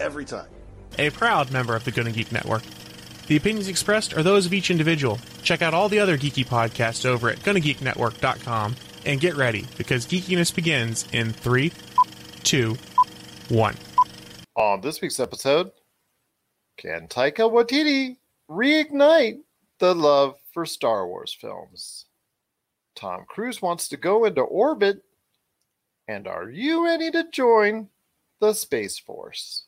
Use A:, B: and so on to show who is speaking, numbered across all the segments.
A: every time.
B: A proud member of the Gonna Geek Network. The opinions expressed are those of each individual. Check out all the other geeky podcasts over at GonnaGeekNetwork.com and get ready because geekiness begins in three, two, one.
C: On this week's episode, can Taika Waititi reignite the love for Star Wars films? Tom Cruise wants to go into orbit, and are you ready to join the Space Force?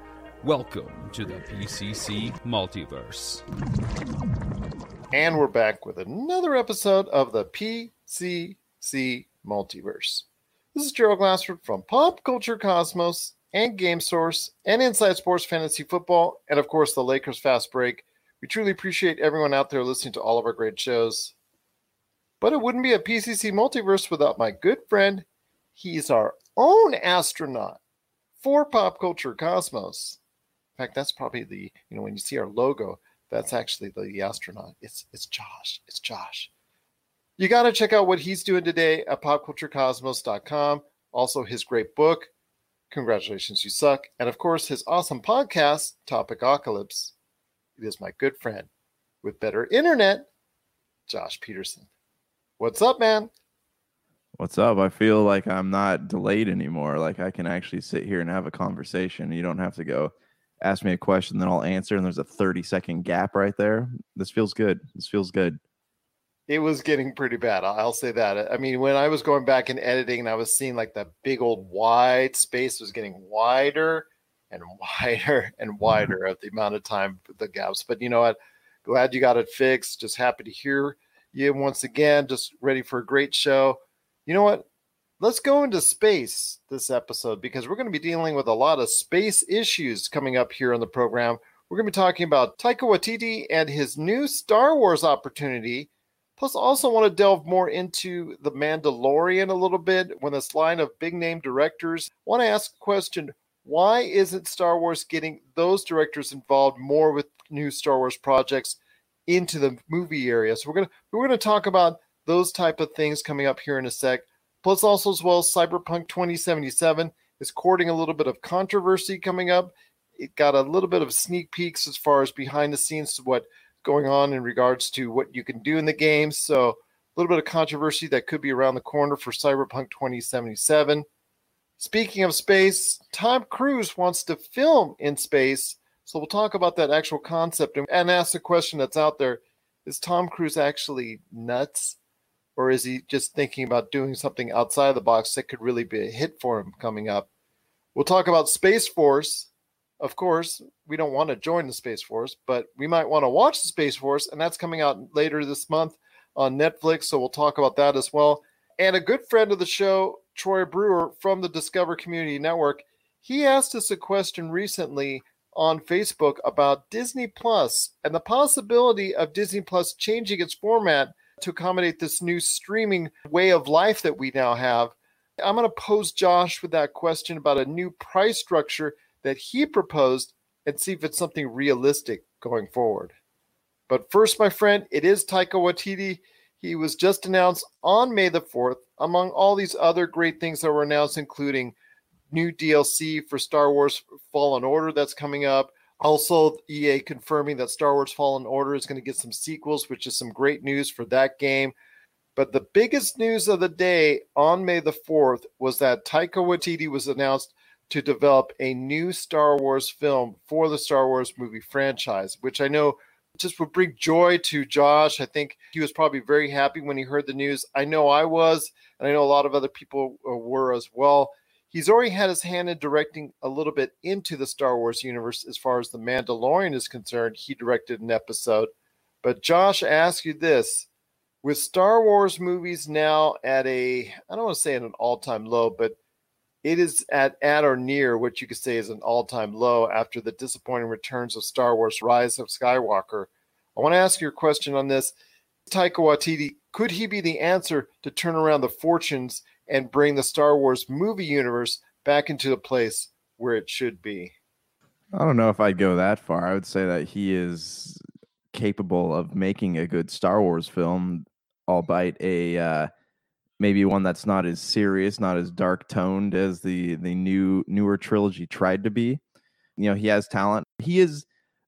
D: Welcome to the PCC Multiverse.
C: And we're back with another episode of the PCC Multiverse. This is Gerald Glassford from Pop Culture Cosmos and Game Source and Inside Sports Fantasy Football, and of course the Lakers Fast Break. We truly appreciate everyone out there listening to all of our great shows. But it wouldn't be a PCC Multiverse without my good friend. He's our own astronaut for Pop Culture Cosmos. Fact, that's probably the, you know, when you see our logo, that's actually the astronaut. It's it's Josh. It's Josh. You got to check out what he's doing today at popculturecosmos.com. Also, his great book, Congratulations, You Suck. And of course, his awesome podcast, Topicocalypse. It is my good friend with better internet, Josh Peterson. What's up, man?
E: What's up? I feel like I'm not delayed anymore. Like I can actually sit here and have a conversation. You don't have to go ask me a question, then I'll answer, and there's a 30 second gap right there. This feels good. This feels good
C: it was getting pretty bad. I'll say that. I mean, when I was going back and editing, and I was seeing like the big old wide space was getting wider and wider and mm-hmm. wider of the amount of time the gaps. But you know what? Glad you got it fixed. Just happy to hear you once again. Just ready for a great show. You know what? Let's go into space this episode because we're going to be dealing with a lot of space issues coming up here on the program. We're going to be talking about Taika Waititi and his new Star Wars opportunity Plus, also want to delve more into The Mandalorian a little bit when this line of big name directors. want to ask a question why isn't Star Wars getting those directors involved more with new Star Wars projects into the movie area? So we're gonna we're gonna talk about those type of things coming up here in a sec. Plus, also as well, Cyberpunk 2077 is courting a little bit of controversy coming up. It got a little bit of sneak peeks as far as behind the scenes to what going on in regards to what you can do in the game. So a little bit of controversy that could be around the corner for Cyberpunk 2077. Speaking of space, Tom Cruise wants to film in space. So we'll talk about that actual concept and ask the question that's out there. Is Tom Cruise actually nuts? Or is he just thinking about doing something outside of the box that could really be a hit for him coming up? We'll talk about Space Force of course, we don't want to join the Space Force, but we might want to watch the Space Force, and that's coming out later this month on Netflix. So we'll talk about that as well. And a good friend of the show, Troy Brewer from the Discover Community Network, he asked us a question recently on Facebook about Disney Plus and the possibility of Disney Plus changing its format to accommodate this new streaming way of life that we now have. I'm going to pose Josh with that question about a new price structure that he proposed and see if it's something realistic going forward. But first, my friend, it is Taika Waititi. He was just announced on May the 4th, among all these other great things that were announced, including new DLC for Star Wars Fallen Order that's coming up. Also, EA confirming that Star Wars Fallen Order is going to get some sequels, which is some great news for that game. But the biggest news of the day on May the 4th was that Taika Waititi was announced to develop a new Star Wars film for the Star Wars movie franchise, which I know just would bring joy to Josh. I think he was probably very happy when he heard the news. I know I was, and I know a lot of other people uh, were as well. He's already had his hand in directing a little bit into the Star Wars universe as far as The Mandalorian is concerned. He directed an episode. But Josh, I ask you this with Star Wars movies now at a, I don't want to say at an all time low, but it is at at or near what you could say is an all-time low after the disappointing returns of Star Wars: Rise of Skywalker. I want to ask you a question on this. Taika Waititi, could he be the answer to turn around the fortunes and bring the Star Wars movie universe back into the place where it should be?
E: I don't know if I'd go that far. I would say that he is capable of making a good Star Wars film, albeit a uh, maybe one that's not as serious, not as dark toned as the the new newer trilogy tried to be. You know, he has talent. He is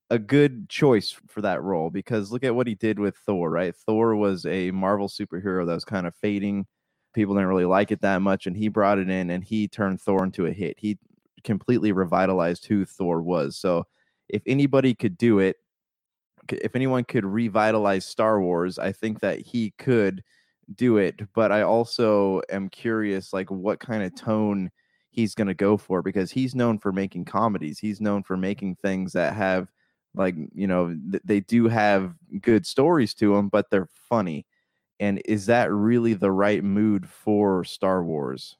E: a good choice for that role because look at what he did with Thor, right? Thor was a Marvel superhero that was kind of fading. People didn't really like it that much, and he brought it in and he turned Thor into a hit. He completely revitalized who Thor was. So, if anybody could do it, if anyone could revitalize Star Wars, I think that he could do it, but I also am curious like what kind of tone he's going to go for because he's known for making comedies. He's known for making things that have like, you know, th- they do have good stories to them, but they're funny. And is that really the right mood for Star Wars?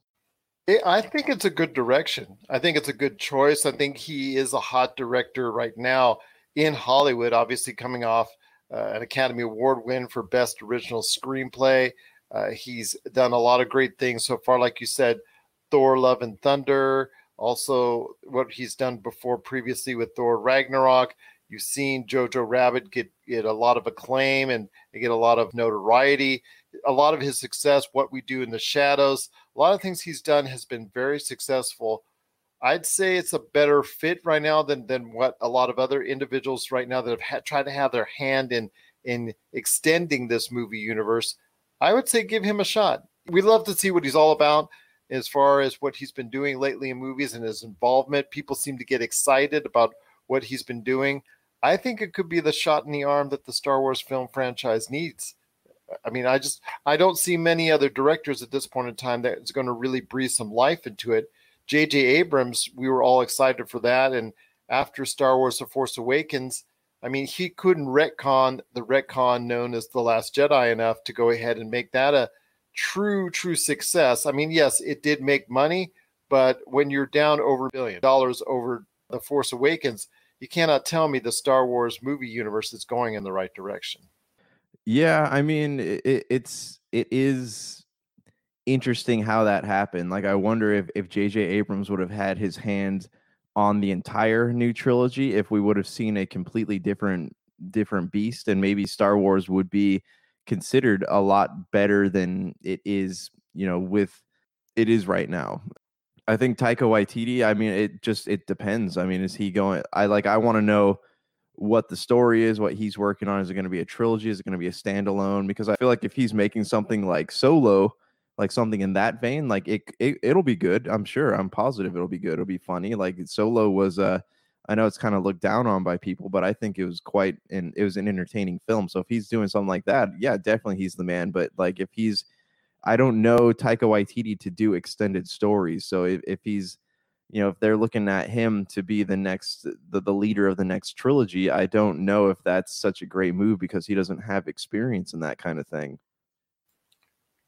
C: I think it's a good direction. I think it's a good choice. I think he is a hot director right now in Hollywood, obviously coming off uh, an Academy Award win for Best Original Screenplay. Uh, he's done a lot of great things so far, like you said, Thor: Love and Thunder. Also, what he's done before previously with Thor Ragnarok. You've seen Jojo Rabbit get, get a lot of acclaim and get a lot of notoriety. A lot of his success, What We Do in the Shadows, a lot of things he's done has been very successful I'd say it's a better fit right now than than what a lot of other individuals right now that have ha- tried to have their hand in in extending this movie universe. I would say give him a shot. We'd love to see what he's all about as far as what he's been doing lately in movies and his involvement. People seem to get excited about what he's been doing. I think it could be the shot in the arm that the Star Wars film franchise needs. I mean, I just I don't see many other directors at this point in time that's going to really breathe some life into it J.J. Abrams, we were all excited for that. And after Star Wars The Force Awakens, I mean, he couldn't retcon the retcon known as The Last Jedi enough to go ahead and make that a true, true success. I mean, yes, it did make money, but when you're down over a billion dollars over The Force Awakens, you cannot tell me the Star Wars movie universe is going in the right direction.
E: Yeah, I mean, it, it's it is interesting how that happened. Like I wonder if if J.J. Abrams would have had his hand on the entire new trilogy, if we would have seen a completely different different beast, and maybe Star Wars would be considered a lot better than it is. You know, with it is right now. I think Taika Waititi. I mean, it just it depends. I mean, is he going? I like. I want to know what the story is, what he's working on. Is it going to be a trilogy? Is it going to be a standalone? Because I feel like if he's making something like Solo, like something in that vein, like it, it it'll be good. I'm sure. I'm positive it'll be good. It'll be funny. Like Solo was uh I know it's kind of looked down on by people, but I think it was quite and it was an entertaining film. So if he's doing something like that, yeah, definitely he's the man. But like if he's I don't know Taika Waititi to do extended stories. So if, if he's you know, if they're looking at him to be the next the, the leader of the next trilogy, I don't know if that's such a great move because he doesn't have experience in that kind of thing.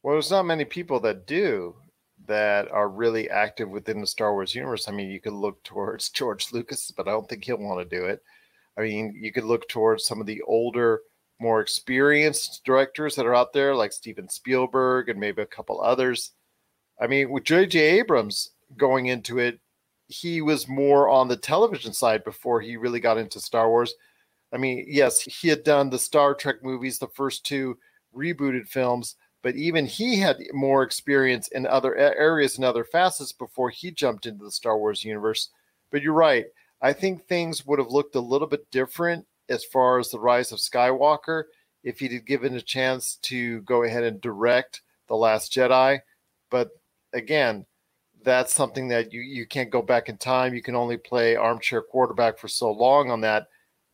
C: Well, there's not many people that do that are really active within the Star Wars universe. I mean, you could look towards George Lucas, but I don't think he'll want to do it. I mean, you could look towards some of the older, more experienced directors that are out there, like Steven Spielberg and maybe a couple others. I mean, with J.J. Abrams going into it, he was more on the television side before he really got into Star Wars. I mean, yes, he had done the Star Trek movies, the first two rebooted films, but even he had more experience in other areas and other facets before he jumped into the Star Wars universe. But you're right. I think things would have looked a little bit different as far as the rise of Skywalker if he'd given a chance to go ahead and direct The Last Jedi. But again, that's something that you you can't go back in time. You can only play armchair quarterback for so long on that.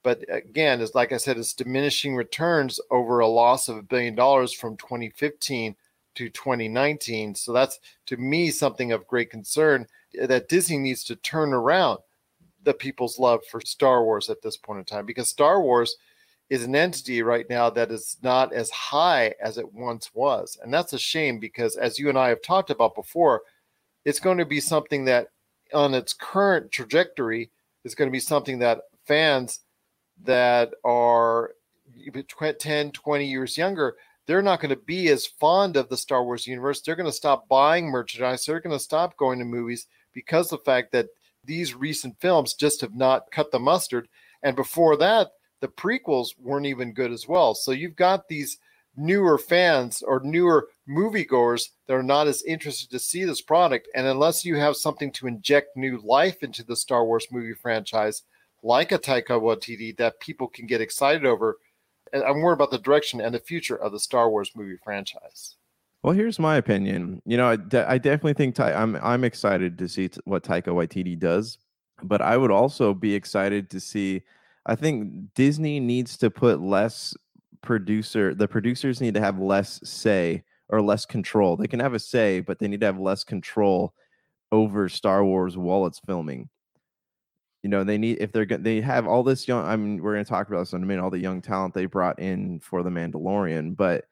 C: But again, it's like I said, it's diminishing returns over a loss of a billion dollars from 2015 to 2019. So that's to me something of great concern that Disney needs to turn around the people's love for Star Wars at this point in time because Star Wars is an entity right now that is not as high as it once was. And that's a shame because, as you and I have talked about before, it's going to be something that, on its current trajectory, is going to be something that fans that are 10, 20 years younger, they're not going to be as fond of the Star Wars universe. They're going to stop buying merchandise. They're going to stop going to movies because the fact that these recent films just have not cut the mustard. And before that, the prequels weren't even good as well. So you've got these newer fans or newer moviegoers that are not as interested to see this product. And unless you have something to inject new life into the Star Wars movie franchise, like a Taika Waititi, that people can get excited over, and I'm worried about the direction and the future of the Star Wars movie franchise.
E: Well, here's my opinion. You know, I, de- I definitely think I'm I'm excited to see t- what Taika Waititi does, but I would also be excited to see I think Disney needs to put less producer. The producers need to have less say or less control. They can have a say, but they need to have less control over Star Wars while it's filming. You know, they need if they're they have all this young. I mean, we're going to talk about this in a minute. All the young talent they brought in for the Mandalorian, but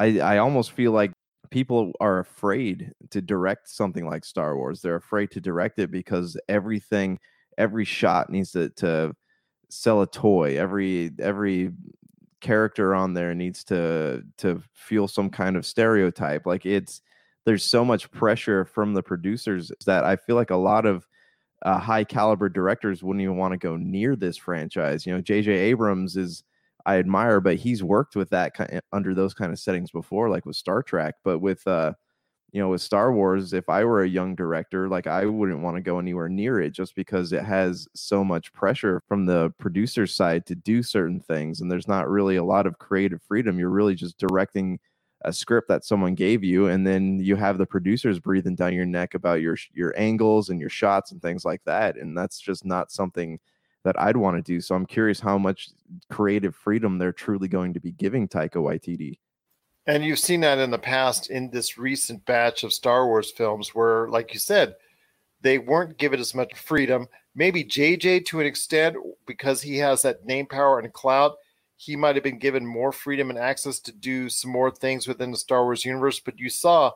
E: I I almost feel like people are afraid to direct something like Star Wars. They're afraid to direct it because everything, every shot needs to to sell a toy. Every every character on there needs to to feel some kind of stereotype. Like it's there's so much pressure from the producers that I feel like a lot of uh, high caliber directors wouldn't even want to go near this franchise. You know, J.J. Abrams is I admire, but he's worked with that kind of, under those kind of settings before, like with Star Trek. But with uh, you know, with Star Wars, if I were a young director, like I wouldn't want to go anywhere near it just because it has so much pressure from the producer side to do certain things. And there's not really a lot of creative freedom. You're really just directing a script that someone gave you. And then you have the producers breathing down your neck about your, your angles and your shots and things like that. And that's just not something that I'd want to do. So I'm curious how much creative freedom they're truly going to be giving Taika Waititi.
C: And you've seen that in the past in this recent batch of Star Wars films where, like you said, they weren't given as much freedom. Maybe JJ to an extent, because he has that name power and clout, he might have been given more freedom and access to do some more things within the Star Wars universe. But you saw,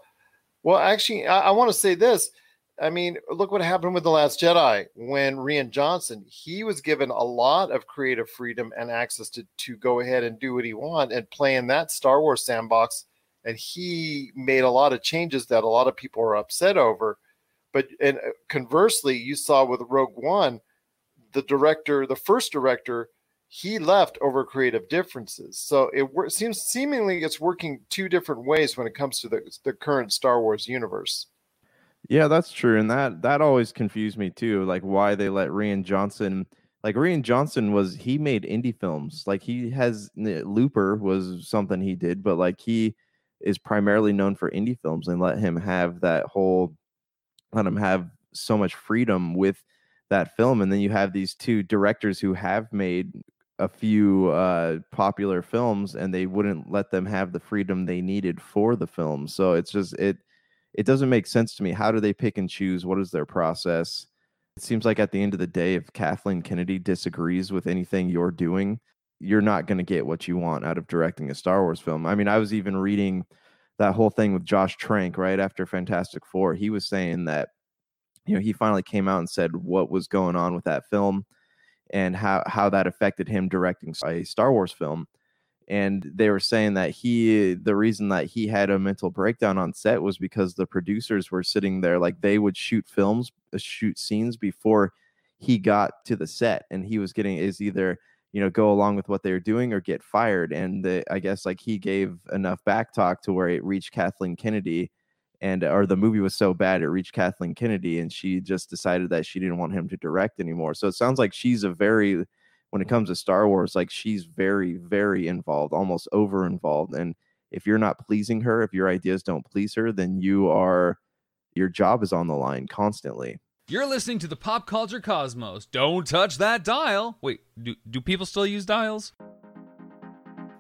C: well, actually, I, I want to say this I mean, look what happened with The Last Jedi when Rian Johnson, he was given a lot of creative freedom and access to, to go ahead and do what he want and play in that Star Wars sandbox. And he made a lot of changes that a lot of people are upset over. But and uh, conversely, you saw with Rogue One, the director, the first director, he left over creative differences. So it seems seemingly it's working two different ways when it comes to the, the current Star Wars universe.
E: Yeah, that's true, and that that always confused me too. Like why they let Rian Johnson, like Rian Johnson was he made indie films. Like he has Looper was something he did, but like he is primarily known for indie films, and let him have that whole, let him have so much freedom with that film. And then you have these two directors who have made a few uh, popular films, and they wouldn't let them have the freedom they needed for the film. So it's just it it doesn't make sense to me. How do they pick and choose? What is their process? It seems like at the end of the day, if Kathleen Kennedy disagrees with anything you're doing, you're not going to get what you want out of directing a Star Wars film. I mean, I was even reading that whole thing with Josh Trank right after Fantastic Four. He was saying that, you know, he finally came out and said what was going on with that film and how, how that affected him directing a Star Wars film and they were saying that he the reason that he had a mental breakdown on set was because the producers were sitting there like they would shoot films uh, shoot scenes before he got to the set and he was getting is either you know go along with what they were doing or get fired and the, i guess like he gave enough back talk to where it reached kathleen kennedy and or the movie was so bad it reached kathleen kennedy and she just decided that she didn't want him to direct anymore. So it sounds like she's a very when it mm-hmm. comes to Star Wars, like she's very, very involved, almost over involved. And if you're not pleasing her, if your ideas don't please her, then you are your job is on the line constantly.
D: You're listening to the Pop Culture Cosmos. Don't touch that dial. Wait, do, do people still use dials?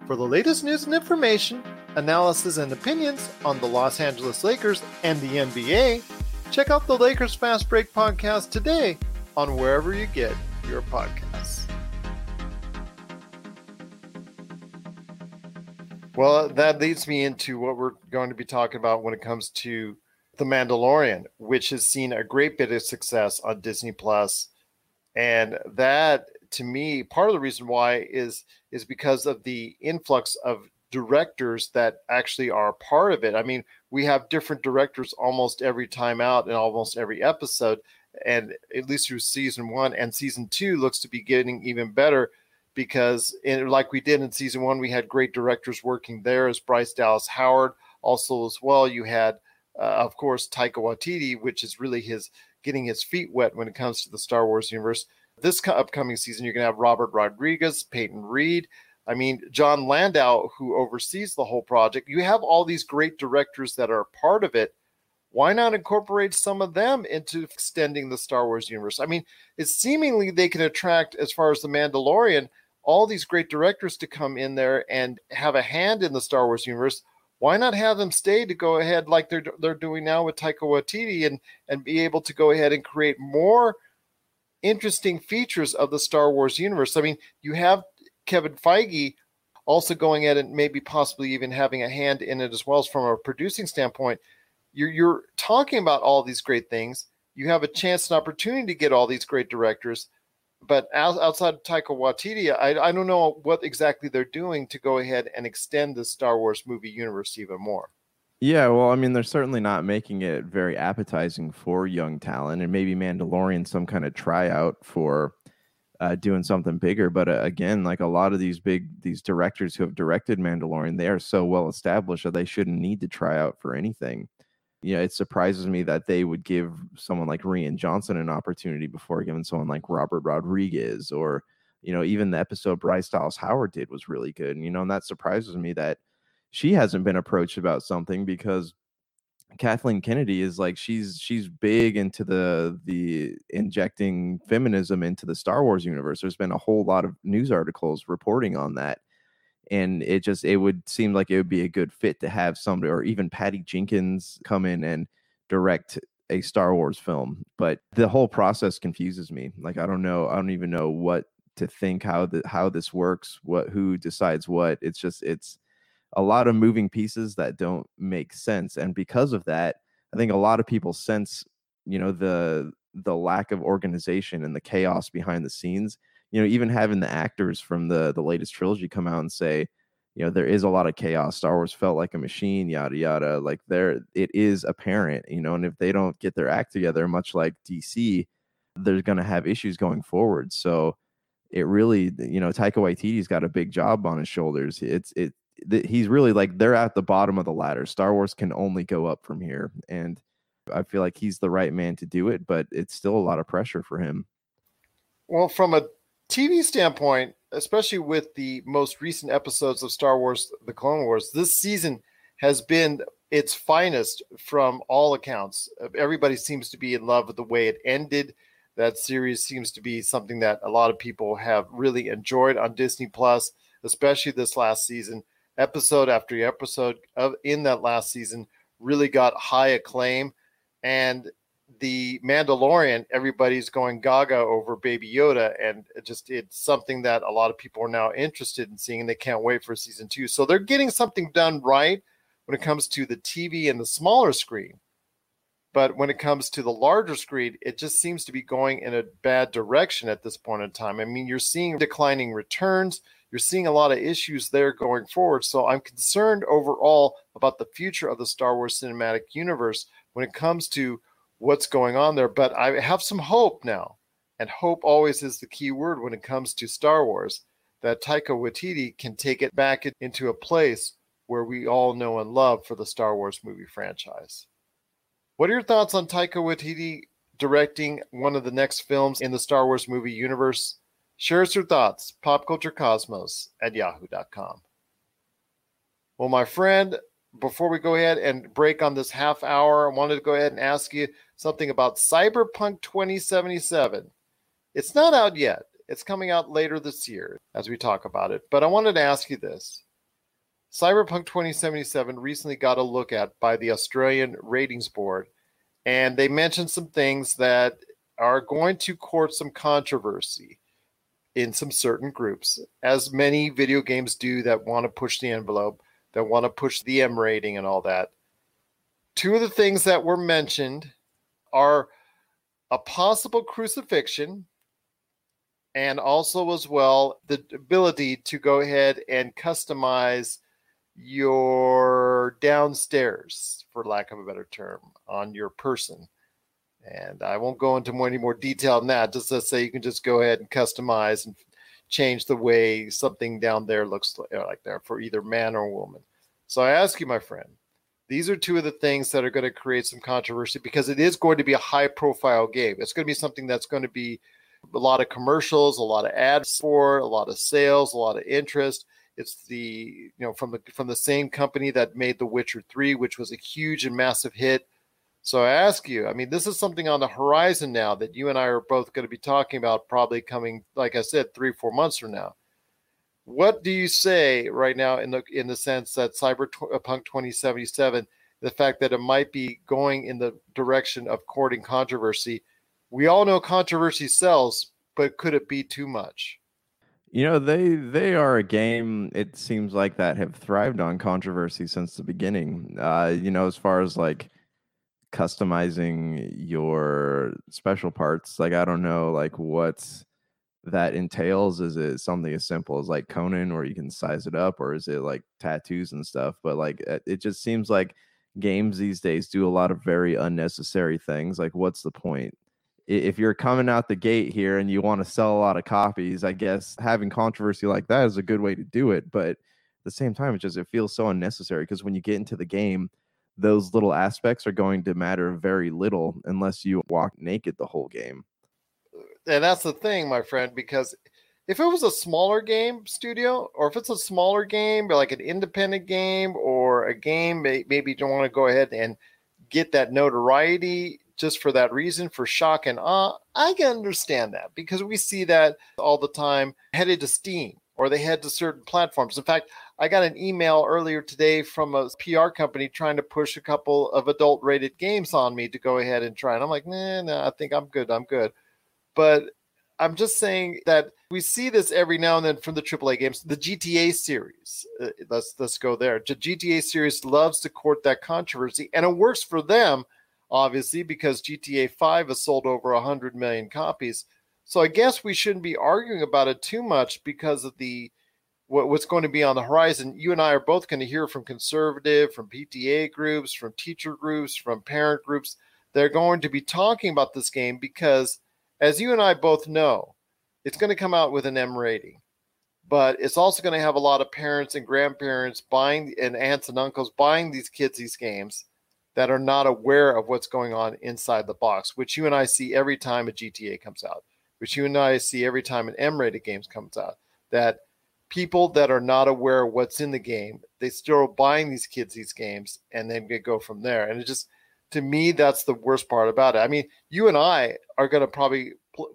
C: For the latest news and information, analysis and opinions on the Los Angeles Lakers and the NBA, check out the Lakers Fast Break podcast today on wherever you get your podcasts. Well, that leads me into what we're going to be talking about when it comes to The Mandalorian, which has seen a great bit of success on Disney Plus. And that to me, part of the reason why is is because of the influx of directors that actually are part of it. I mean, we have different directors almost every time out in almost every episode, and at least through season one and season two looks to be getting even better because like we did in season one, we had great directors working there as Bryce Dallas Howard. Also, as well, you had, uh, of course, Taika Waititi, which is really his getting his feet wet when it comes to the Star Wars universe. This upcoming season, you're going to have Robert Rodriguez, Peyton Reed. I mean, John Landau, who oversees the whole project. You have all these great directors that are part of it. Why not incorporate some of them into extending the Star Wars universe? I mean, it's seemingly they can attract, as far as the Mandalorian, all these great directors to come in there and have a hand in the Star Wars universe. Why not have them stay to go ahead like they're they're doing now with Taika Waititi and and be able to go ahead and create more interesting features of the Star Wars universe? I mean, you have Kevin Feige also going at it, maybe possibly even having a hand in it as well as from a producing standpoint. You're you're talking about all these great things. You have a chance and opportunity to get all these great directors but outside Taika Waititi, I, I don't know what exactly they're doing to go ahead and extend the Star Wars movie universe even more.
E: Yeah, well, I mean, they're certainly not making it very appetizing for young talent, and maybe Mandalorian some kind of tryout for uh, doing something bigger. But uh, again, like a lot of these big these directors who have directed Mandalorian, they are so well established that they shouldn't need to try out for anything you know, it surprises me that they would give someone like Rian Johnson an opportunity before giving someone like Robert Rodriguez or, you know, even the episode Bryce Dallas Howard did was really good. And, you know, and that surprises me that she hasn't been approached about something because Kathleen Kennedy is like she's she's big into the the injecting feminism into the Star Wars universe. There's been a whole lot of news articles reporting on that and it just it would seem like it would be a good fit to have somebody or even Patty Jenkins come in and direct a Star Wars film. But the whole process confuses me. Like I don't know, I don't even know what to think how the how this works, what who decides what. It's just it's a lot of moving pieces that don't make sense. And because of that, I think a lot of people sense, you know, the the lack of organization and the chaos behind the scenes you know, even having the actors from the the latest trilogy come out and say, you know, there is a lot of chaos. Star Wars felt like a machine, yada yada. Like there, it is apparent, you know, and if they don't get their act together, much like DC, they're going to have issues going forward. So it really, you know, Taika Waititi's got a big job on his shoulders. It's it. He's really like they're at the bottom of the ladder. Star Wars can only go up from here, and I feel like he's the right man to do it. But it's still a lot of pressure for him.
C: Well, from a TV standpoint, especially with the most recent episodes of Star Wars The Clone Wars, this season has been its finest from all accounts. Everybody seems to be in love with the way it ended. That series seems to be something that a lot of people have really enjoyed on Disney Plus, especially this last season. Episode after episode of in that last season really got high acclaim and the Mandalorian, everybody's going gaga over Baby Yoda, and it just it's something that a lot of people are now interested in seeing, and they can't wait for season two. So they're getting something done right when it comes to the TV and the smaller screen. But when it comes to the larger screen, it just seems to be going in a bad direction at this point in time. I mean, you're seeing declining returns, you're seeing a lot of issues there going forward. So I'm concerned overall about the future of the Star Wars cinematic universe when it comes to what's going on there. But I have some hope now. And hope always is the key word when it comes to Star Wars that Taika Waititi can take it back into a place where we all know and love for the Star Wars movie franchise. What are your thoughts on Taika Waititi directing one of the next films in the Star Wars movie universe? Share us your thoughts, popculturecosmos at yahoo.com. Well, my friend, before we go ahead and break on this half hour, I wanted to go ahead and ask you something about Cyberpunk 2077. It's not out yet. It's coming out later this year as we talk about it. But I wanted to ask you this. Cyberpunk 2077 recently got a look at by the Australian Ratings Board, and they mentioned some things that are going to court some controversy in some certain groups, as many video games do that want to push the envelope, that want to push the M rating and all that. Two of the things that were mentioned are a possible crucifixion and also as well the ability to go ahead and customize your downstairs for lack of a better term on your person. And i won't go into any more detail than that. Just to say you can just go ahead and customize and change the way something down there looks like there for either man or woman. So i ask you my friend these are two of the things that are going to create some controversy because it is going to be a high profile game it's going to be something that's going to be a lot of commercials, a lot of ads for, a lot of sales, a lot of interest. It's the you know from the from the same company that made The Witcher 3, which was a huge and massive hit. So I ask you, I mean, this is something on the horizon now that you and I are both going to be talking about probably coming, like I said, three, four months from now. What do you say right now in the in the sense that Cyberpunk 2077, the fact that it might be going in the direction of courting controversy? we all know controversy sells, but could it be too much?
E: You know, they they are a game. It seems like that have thrived on controversy since the beginning. Uh, you know, as far as like customizing your special parts, like I don't know, like what that entails. Is it something as simple as like Conan, where you can size it up, or is it like tattoos and stuff? But like, it just seems like games these days do a lot of very unnecessary things. Like, what's the point? if you're coming out the gate here and you want to sell a lot of copies, I guess having controversy like that is a good way to do it. But at the same time, it just it feels so unnecessary because when you get into the game, those little aspects are going to matter very little unless you walk naked the whole game.
C: And that's the thing, my friend, because if it was a smaller game studio, or if it's a smaller game, like an independent game, or a game maybe you don't want to go ahead and get that notoriety just for that reason, for shock and awe, I can understand that because we see that all the time headed to Steam or they head to certain platforms. In fact, I got an email earlier today from a PR company trying to push a couple of adult rated games on me to go ahead and try. And I'm like, nah, nah, I think I'm good. I'm good. But I'm just saying that we see this every now and then from the AAA games. The GTA series, uh, let's let's go there. The GTA series loves to court that controversy, and it works for them obviously, because GTA 5 has sold over 100 million copies. So I guess we shouldn't be arguing about it too much because of the what, what's going to be on the horizon. You and I are both going to hear from conservative, from PTA groups, from teacher groups, from parent groups. They're going to be talking about this game because, as you and I both know, it's going to come out with an M rating. But it's also going to have a lot of parents and grandparents buying and aunts and uncles buying these kids these games that are not aware of what's going on inside the box, which you and I see every time a GTA comes out, which you and I see every time an M-rated game comes out. That people that are not aware of what's in the game, they still are buying these kids these games, and then they go from there. And it just, to me, that's the worst part about it. I mean, you and I are going to probably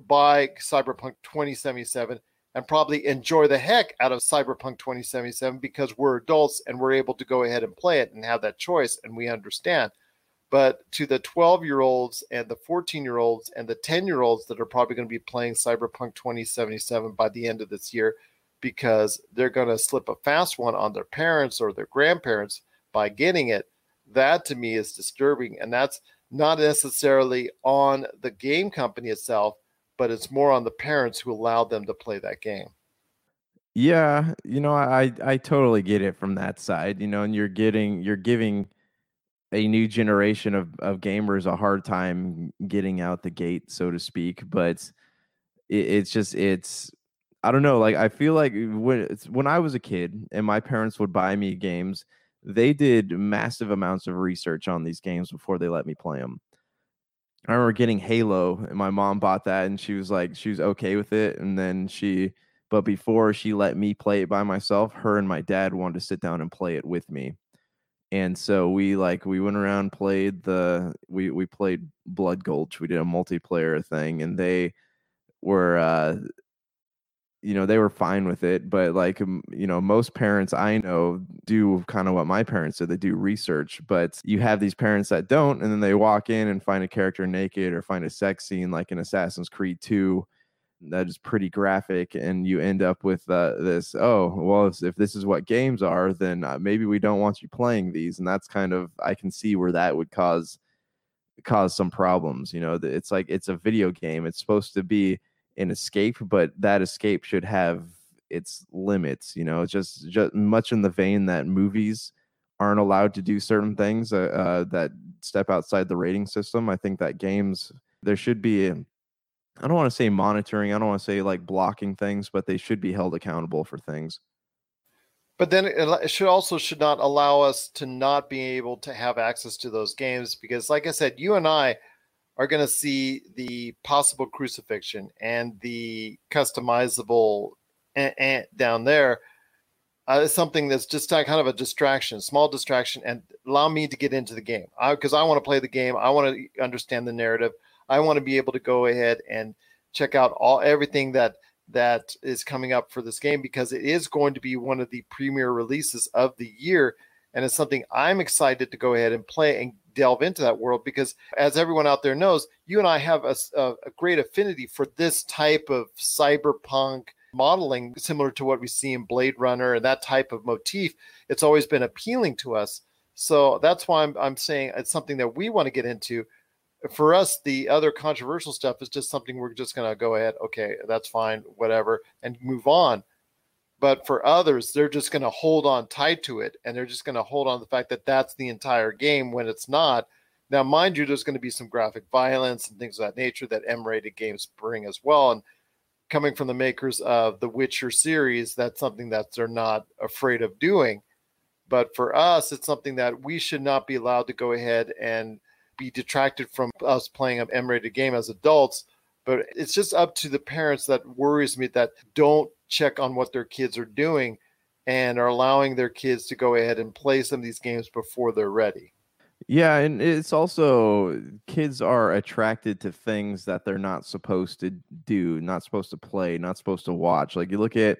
C: buy Cyberpunk 2077 and probably enjoy the heck out of Cyberpunk 2077 because we're adults and we're able to go ahead and play it and have that choice and we understand. But to the 12 year olds and the 14 year olds and the 10 year olds that are probably going to be playing Cyberpunk 2077 by the end of this year because they're going to slip a fast one on their parents or their grandparents by getting it, that to me is disturbing. And that's not necessarily on the game company itself, but it's more on the parents who allowed them to play that game.
E: Yeah, you know, I I totally get it from that side, you know, and you're getting you're giving a new generation of of gamers a hard time getting out the gate, so to speak, but it, it's just it's I don't know, like I feel like when when I was a kid and my parents would buy me games, they did massive amounts of research on these games before they let me play them. I remember getting Halo, and my mom bought that, and she was like, she was okay with it. And then she, but before she let me play it by myself, her and my dad wanted to sit down and play it with me. and so we like we went around played the we we played blood gulch we did a multiplayer thing and they were uh you know they were fine with it but like you know most parents i know do kind of what my parents did they do research but you have these parents that don't and then they walk in and find a character naked or find a sex scene like in assassin's creed 2 that is pretty graphic and you end up with uh, this oh well if, if, this is what games are then uh, maybe we don't want you playing these and that's kind of i can see where that would cause cause some problems you know it's like it's a video game it's supposed to be an escape but that escape should have its limits you know just just much in the vein that movies aren't allowed to do certain things uh, uh, that step outside the rating system i think that games there should be I don't want to say monitoring. I don't want to say like blocking things, but they should be held accountable for things.
C: But then it should also should not allow us to not be able to have access to those games because, like I said, you and I are going to see the possible crucifixion and the customizable down there. Uh, something that's just kind of a distraction, small distraction, and allow me to get into the game because I, I want to play the game. I want to understand the narrative. I want to be able to go ahead and check out all everything that that is coming up for this game because it is going to be one of the premier releases of the year and it's something I'm excited to go ahead and play and delve into that world because as everyone out there knows you and I have a, a, great affinity for this type of cyberpunk modeling similar to what we see in Blade Runner and that type of motif. It's always been appealing to us. So that's why I'm, I'm saying it's something that we want to get into. For us, the other controversial stuff is just something we're just going to go ahead, okay, that's fine, whatever, and move on. But for others, they're just going to hold on tight to it, and they're just going to hold on to the fact that that's the entire game when it's not. Now, mind you, there's going to be some graphic violence and things of that nature that M-rated games bring as well. And coming from the makers of the Witcher series, that's something that they're not afraid of doing. But for us, it's something that we should not be allowed to go ahead and – be detracted from us playing an M-rated game as adults. But it's just up to the parents that worries me that don't check on what their kids are doing and are allowing their kids to go ahead and play some of these games before they're ready.
E: Yeah, and it's also kids are attracted to things that they're not supposed to do, not supposed to play, not supposed to watch. Like you look at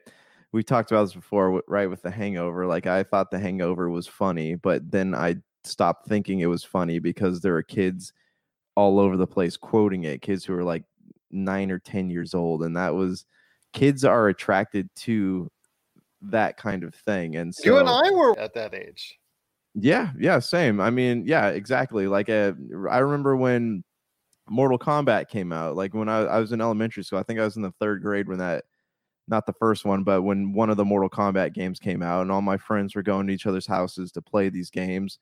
E: we talked about this before, right? With the Hangover, like I thought the Hangover was funny, but then I stopped thinking it was funny because there were kids all over the place quoting it, kids who are like nine or 10 years old. And that was kids are attracted to that kind of thing. And so
C: you and I were at that age.
E: Yeah, yeah, same. I mean, yeah, exactly. Like, uh, I remember when Mortal Kombat came out, like when I, I was in elementary school, I think I was in the third grade when that not the first one, but when one of the Mortal Kombat games came out, and all my friends were going to each other's houses to play these games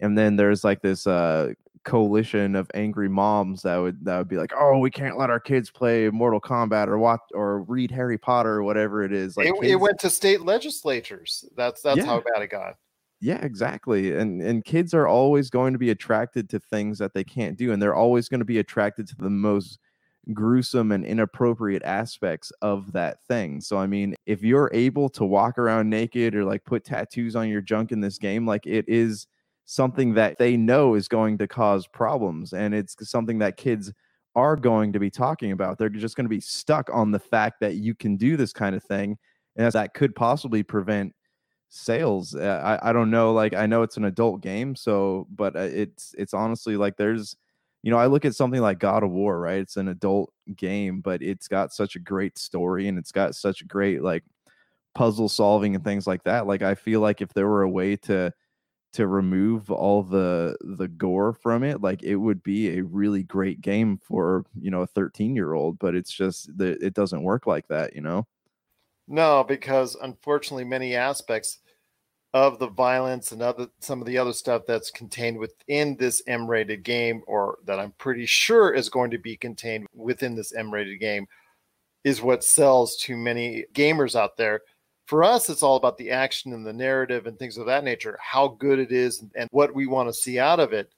E: and then there's like this uh coalition of angry moms that would that would be like, "Oh, we can't let our kids play Mortal Kombat or watch or read Harry Potter or whatever it is."
C: Like it, kids, it went to state legislatures. That's that's yeah. how bad it got.
E: Yeah, exactly. And and kids are always going to be attracted to things that they can't do, and they're always going to be attracted to the most gruesome and inappropriate aspects of that thing. So I mean, if you're able to walk around naked or like put tattoos on your junk in this game, like it is something that they know is going to cause problems and it's something that kids are going to be talking about. They're just going to be stuck on the fact that you can do this kind of thing and that could possibly prevent sales uh, I, I don't know like i know it's an adult game so but uh, it's it's honestly like there's you know i look at something like god of war right? It's an adult game but it's got such a great story and it's got such great like puzzle solving and things like that like i feel like if there were a way to to remove all the the gore from it like it would be a really great game for you know a 13 year old but it's just that it doesn't work like that you know?
C: No because unfortunately many aspects of the violence and other some of the other stuff that's contained within this m-rated game or that i'm pretty sure is going to be contained within this m-rated game is what sells to many gamers out there for us, it's all about the action and the narrative and things of that nature, how good it is and what we want to see out of it.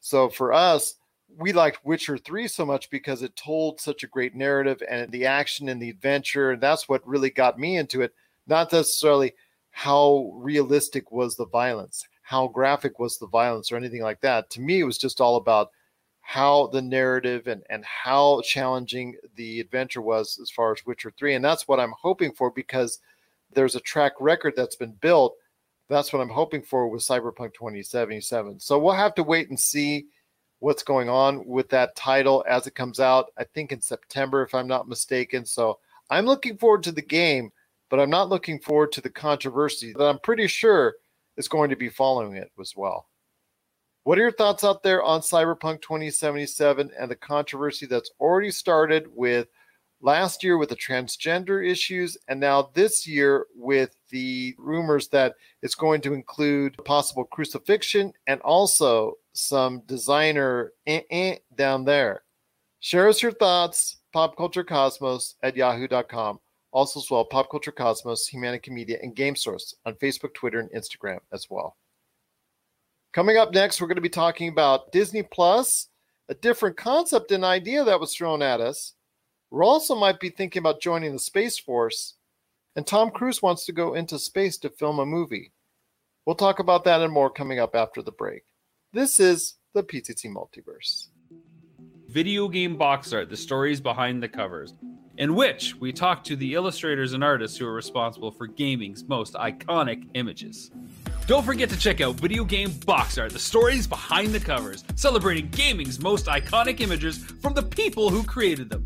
C: So for us, we liked Witcher 3 so much because it told such a great narrative and the action and the adventure. And that's what really got me into it. Not necessarily how realistic was the violence, how graphic was the violence or anything like that. To me, it was just all about how the narrative and, and how challenging the adventure was as far as Witcher 3. And that's what I'm hoping for because there's a track record that's been built. That's what I'm hoping for with Cyberpunk 2077. So we'll have to wait and see what's going on with that title as it comes out, I think in September, if I'm not mistaken. So I'm looking forward to the game, but I'm not looking forward to the controversy that I'm pretty sure is going to be following it as well. What are your thoughts out there on Cyberpunk 2077 and the controversy that's already started with last year with the transgender issues and now this year with the rumors that it's going to include possible crucifixion and also some designer eh-eh down there. Share us your thoughts, popculturecosmos at yahoo.com. Also, as well, Pop Culture Cosmos, Media, and Game Source on Facebook, Twitter, and Instagram as well. Coming up next, we're going to be talking about Disney Plus, a different concept and idea that was thrown at us. Also might be thinking about joining the Space Force, and Tom Cruise wants to go into space to film a movie. We'll talk about that and more coming up after the break. This is the PCC Multiverse.
D: Video game box art, the stories behind the covers, in which we talk to the illustrators and artists who are responsible for gaming's most iconic images. Don't forget to check out Video Game Box Art, the stories behind the covers, celebrating gaming's most iconic images from the people who created them.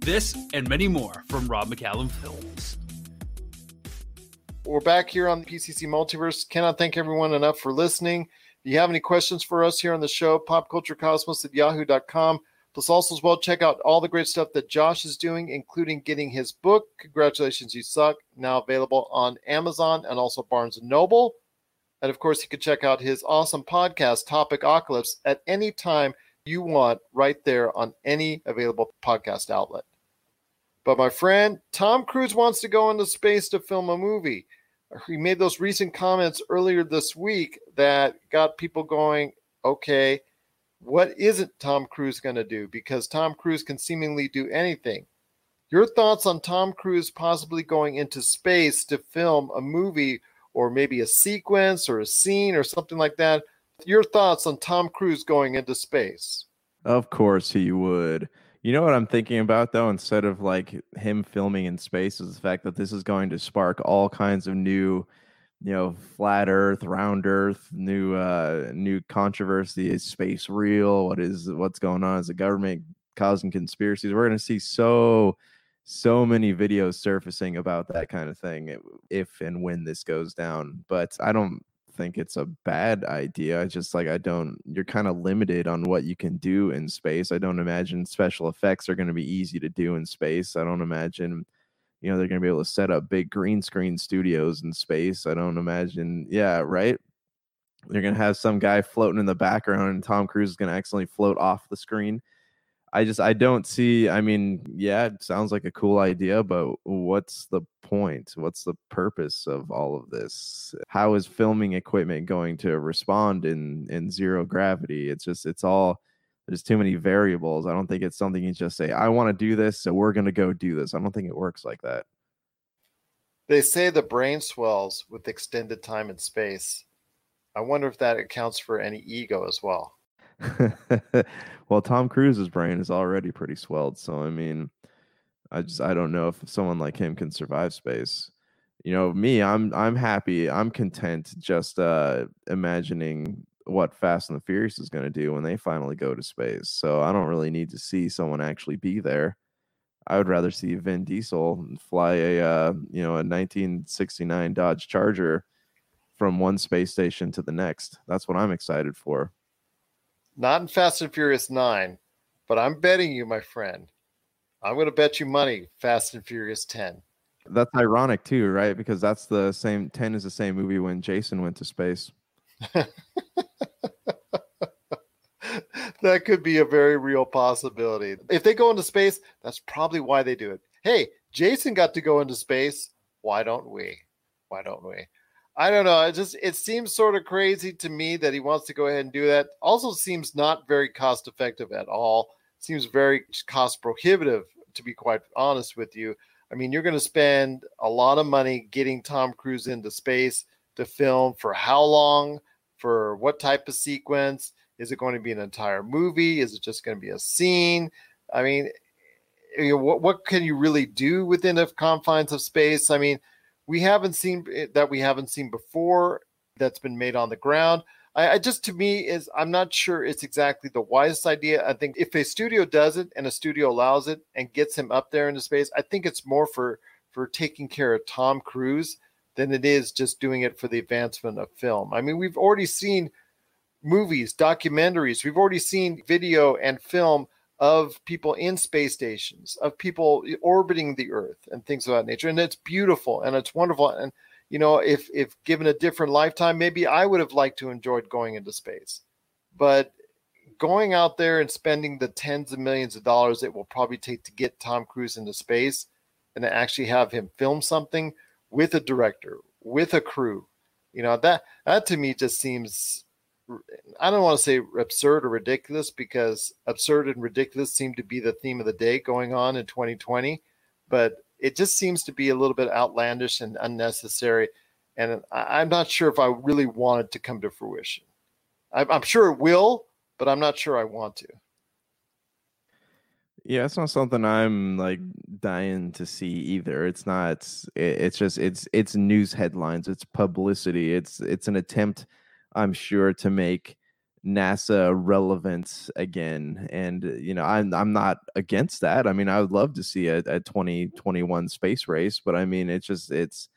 D: This and many more from Rob McCallum Films.
C: We're back here on the PCC Multiverse. Cannot thank everyone enough for listening. If you have any questions for us here on the show, popculturecosmos at yahoo.com. Plus, also as well, check out all the great stuff that Josh is doing, including getting his book, Congratulations, You Suck, now available on Amazon and also Barnes & Noble. And of course, you can check out his awesome podcast, Topic Ocalypse, at any time you want, right there on any available podcast outlet. But my friend, Tom Cruise wants to go into space to film a movie. He made those recent comments earlier this week that got people going, okay, what isn't Tom Cruise going to do? Because Tom Cruise can seemingly do anything. Your thoughts on Tom Cruise possibly going into space to film a movie or maybe a sequence or a scene or something like that. Your thoughts on Tom Cruise going into space?
E: Of course he would. You know what I'm thinking about though, instead of like him filming in space, is the fact that this is going to spark all kinds of new, you know, flat Earth, round Earth, new uh new controversy. Is space real? What is what's going on? Is the government causing conspiracies? We're gonna see so so many videos surfacing about that kind of thing if and when this goes down. But I don't think it's a bad idea. I just like I don't you're kind of limited on what you can do in space. I don't imagine special effects are going to be easy to do in space. I don't imagine you know they're going to be able to set up big green screen studios in space. I don't imagine yeah, right? They're going to have some guy floating in the background and Tom Cruise is going to accidentally float off the screen I just I don't see. I mean, yeah, it sounds like a cool idea, but what's the point? What's the purpose of all of this? How is filming equipment going to respond in in zero gravity? It's just it's all there's too many variables. I don't think it's something you just say, I want to do this, so we're gonna go do this. I don't think it works like that.
C: They say the brain swells with extended time and space. I wonder if that accounts for any ego as well.
E: well, Tom Cruise's brain is already pretty swelled, so I mean, I just I don't know if someone like him can survive space. You know, me, I'm I'm happy. I'm content just uh imagining what Fast and the Furious is going to do when they finally go to space. So I don't really need to see someone actually be there. I would rather see Vin Diesel fly a uh, you know a 1969 Dodge Charger from one space station to the next. That's what I'm excited for.
C: Not in Fast and Furious 9, but I'm betting you, my friend. I'm going to bet you money Fast and Furious 10.
E: That's ironic too, right? Because that's the same 10 is the same movie when Jason went to space.
C: that could be a very real possibility. If they go into space, that's probably why they do it. Hey, Jason got to go into space. Why don't we? Why don't we? I don't know. It just it seems sort of crazy to me that he wants to go ahead and do that. Also seems not very cost effective at all. Seems very cost prohibitive to be quite honest with you. I mean, you're going to spend a lot of money getting Tom Cruise into space to film for how long? for what type of sequence? Is it going to be an entire movie? Is it just going to be a scene? I mean, you know, what what can you really do within the confines of space? I mean, we haven't seen eh, that we haven't seen before that's been made on the ground. I, I, just to me is I'm not sure it's exactly the wisest idea. I think if a studio does it and a studio allows it and gets him up there into space, I think it's more for for taking care of Tom Cruise than it is just doing it for the advancement of film. I mean, we've already seen movies, documentaries, we've already seen video and film of people in space stations, of people orbiting the Earth and things of that nature. And it's beautiful and it's wonderful. And you know, if if given a different lifetime, maybe I would have liked to enjoyed going into space. But going out there and spending the tens of millions of dollars it will probably take to get Tom Cruise into space and to actually have him film something with a director, with a crew, you know, that that to me just seems I don't want to say absurd or ridiculous because absurd and ridiculous seem to be the theme of the day going on in 2020, but it just seems to be a little bit outlandish and unnecessary. And I'm not sure if I really want it to come to fruition. I'm sure it will, but I'm not sure I want to.
E: Yeah, it's not something I'm like dying to see either. It's not. It's just it's it's news headlines. It's publicity. It's it's an attempt I'm sure, to make NASA relevant again. And you know, I'm I'm not against that. I mean, I would love to see a, a 2021 space race, but I mean, it's just it's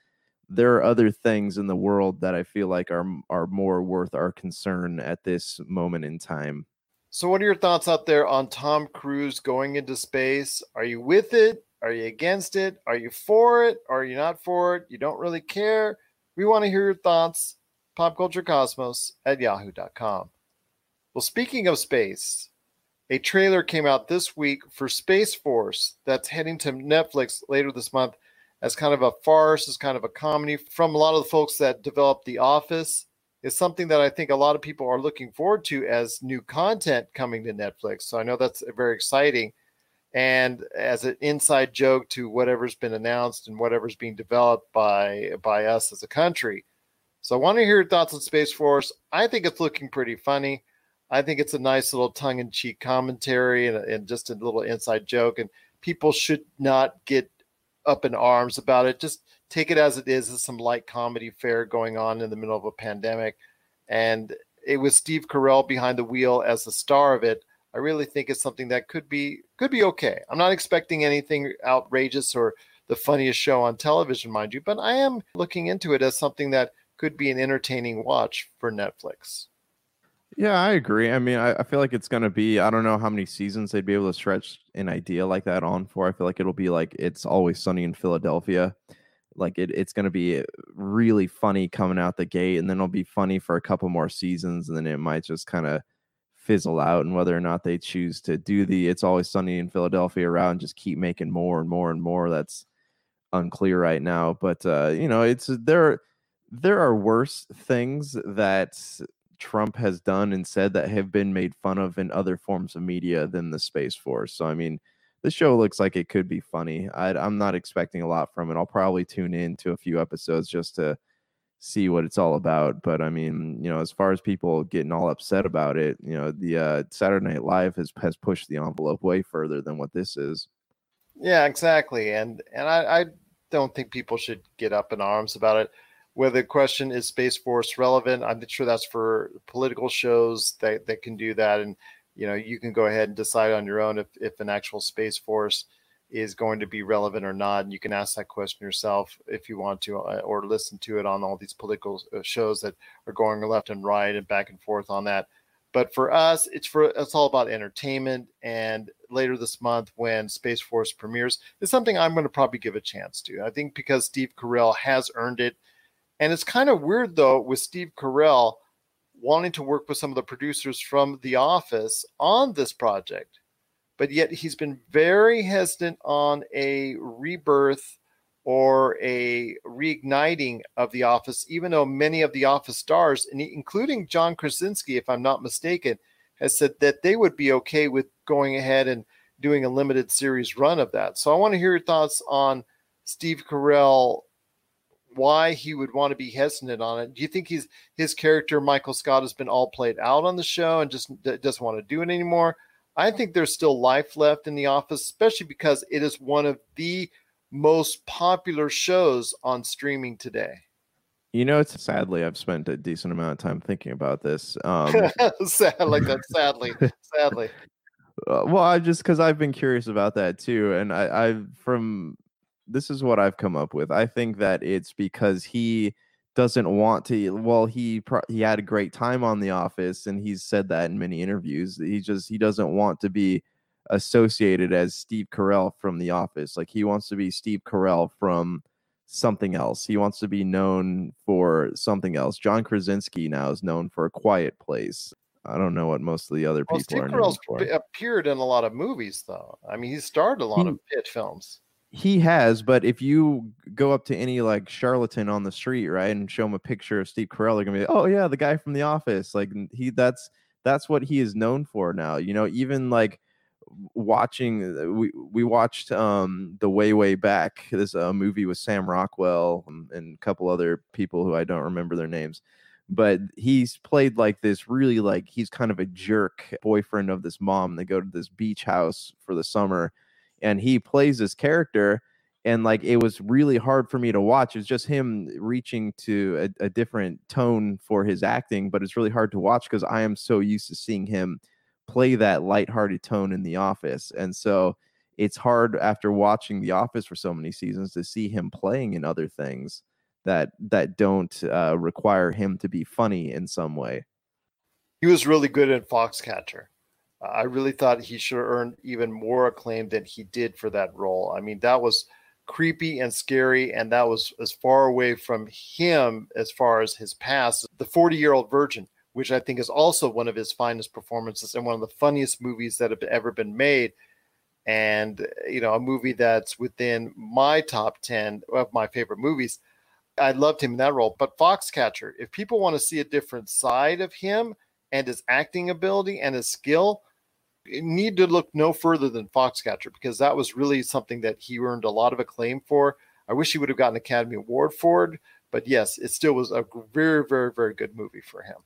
E: there are other things in the world that I feel like are are more worth our concern at this moment in time.
C: So, what are your thoughts out there on Tom Cruise going into space? Are you with it? Are you against it? Are you for it? Are you not for it? You don't really care? We want to hear your thoughts popculturecosmos at yahoo.com. Well, speaking of space, a trailer came out this week for Space Force that's heading to Netflix later this month as kind of a farce, as kind of a comedy from a lot of the folks that developed The Office. Is something that I think a lot of people are looking forward to as new content coming to Netflix. So I know that's very exciting. And as an inside joke to whatever's been announced and whatever's being developed by by us as a country. So I want to hear your thoughts on Space Force. I think it's looking pretty funny. I think it's a nice little tongue in cheek commentary and, and, just a little inside joke. And people should not get up in arms about it. Just take it as it is It's some light comedy fare going on in the middle of a pandemic. And it was Steve Carell behind the wheel as the star of it. I really think it's something that could be could be okay. I'm not expecting anything outrageous or the funniest show on television, mind you, but I am looking into it as something that could be an entertaining watch for Netflix.
E: Yeah, I agree. I mean, I, I feel like it's going to be, I don't know how many seasons they'd be able to stretch an idea like that on for. I feel like it'll be like It's Always Sunny in Philadelphia. Like it, it's going to be really funny coming out the gate, and then it'll be funny for a couple more seasons, and then it might just kind of fizzle out. And whether or not they choose to do the It's Always Sunny in Philadelphia route and just keep making more and more and more, that's unclear right now. But, uh, you know, it's there there are worse things that Trump has done and said that have been made fun of in other forms of media than the Space Force. So, I mean, this show looks like it could be funny. I, am not expecting a lot from it. I'll probably tune in to a few episodes just to see what it's all about. But I mean, you know, as far as people getting all upset about it, you know, the uh, Saturday Night Live has has pushed the envelope way further than what this is.
C: Yeah, exactly. And and I, I don't think people should get up in arms about it whether the question is Space Force relevant, I'm sure that's for political shows that, that can do that. And, you know, you can go ahead and decide on your own if, if an actual Space Force is going to be relevant or not. And you can ask that question yourself if you want to, uh, or listen to it on all these political uh, shows that are going left and right and back and forth on that. But for us, it's for it's all about entertainment. And later this month, when Space Force premieres, is something I'm going to probably give a chance to. I think because Steve Carell has earned it and it's kind of weird though with Steve Carell wanting to work with some of the producers from The Office on this project, but yet he's been very hesitant on a rebirth or a reigniting of The Office, even though many of The Office stars, including John Krasinski, if I'm not mistaken, has said that they would be okay with going ahead and doing a limited series run of that. So I want to hear your thoughts on Steve Carell why he would want to be hesitant on it. Do you think he's his character Michael Scott has been all played out on the show and just d- doesn't want to do it anymore? I think there's still life left in The Office, especially because it is one of the most popular shows on streaming today.
E: You know, it's sadly I've spent a decent amount of time thinking about this. Um,
C: Sad like that. Sadly, sadly.
E: Uh, well, I just because I've been curious about that too, and I, I've from this is what I've come up with. I think that it's because he doesn't want to. Well, he pro- he had a great time on The Office, and he's said that in many interviews. He just he doesn't want to be associated as Steve Carell from The Office. Like he wants to be Steve Carell from something else. He wants to be known for something else. John Krasinski now is known for A Quiet Place. I don't know what most of the other
C: Well,
E: people
C: Steve
E: are known
C: Carell's
E: for.
C: appeared in a lot of movies, though. I mean, he starred a lot
E: He-
C: of hit films.
E: He has, but if you go up to any like charlatan on the street, right, and show him a picture of Steve Carell, they're gonna be, like, oh yeah, the guy from The Office. Like he, that's that's what he is known for now. You know, even like watching, uh, we we watched um the way way back. This uh, movie with Sam Rockwell and, and a couple other people who I don't remember their names. But he's played like this really like he's kind of a jerk boyfriend of this mom. They go to this beach house for the summer and he plays this character and like it was really hard for me to watch it's just him reaching to a, a different tone for his acting but it's really hard to watch because i am so used to seeing him play that lighthearted tone in the office and so it's hard after watching the office for so many seasons to see him playing in other things that that don't uh, require him to be funny in some way
C: He was really good in Foxcatcher. I really thought he should have earned even more acclaim than he did for that role. I mean, that was creepy and scary, and that was as far away from him as far as his past. The 40 year old virgin, which I think is also one of his finest performances and one of the funniest movies that have ever been made. And, you know, a movie that's within my top 10 of my favorite movies. I loved him in that role. But Foxcatcher, if people want to see a different side of him and his acting ability and his skill, need to look no further than Foxcatcher because that was really something that he earned a lot of acclaim for. I wish he would have gotten an Academy Award for it, but yes, it still was a very, very, very good movie for him.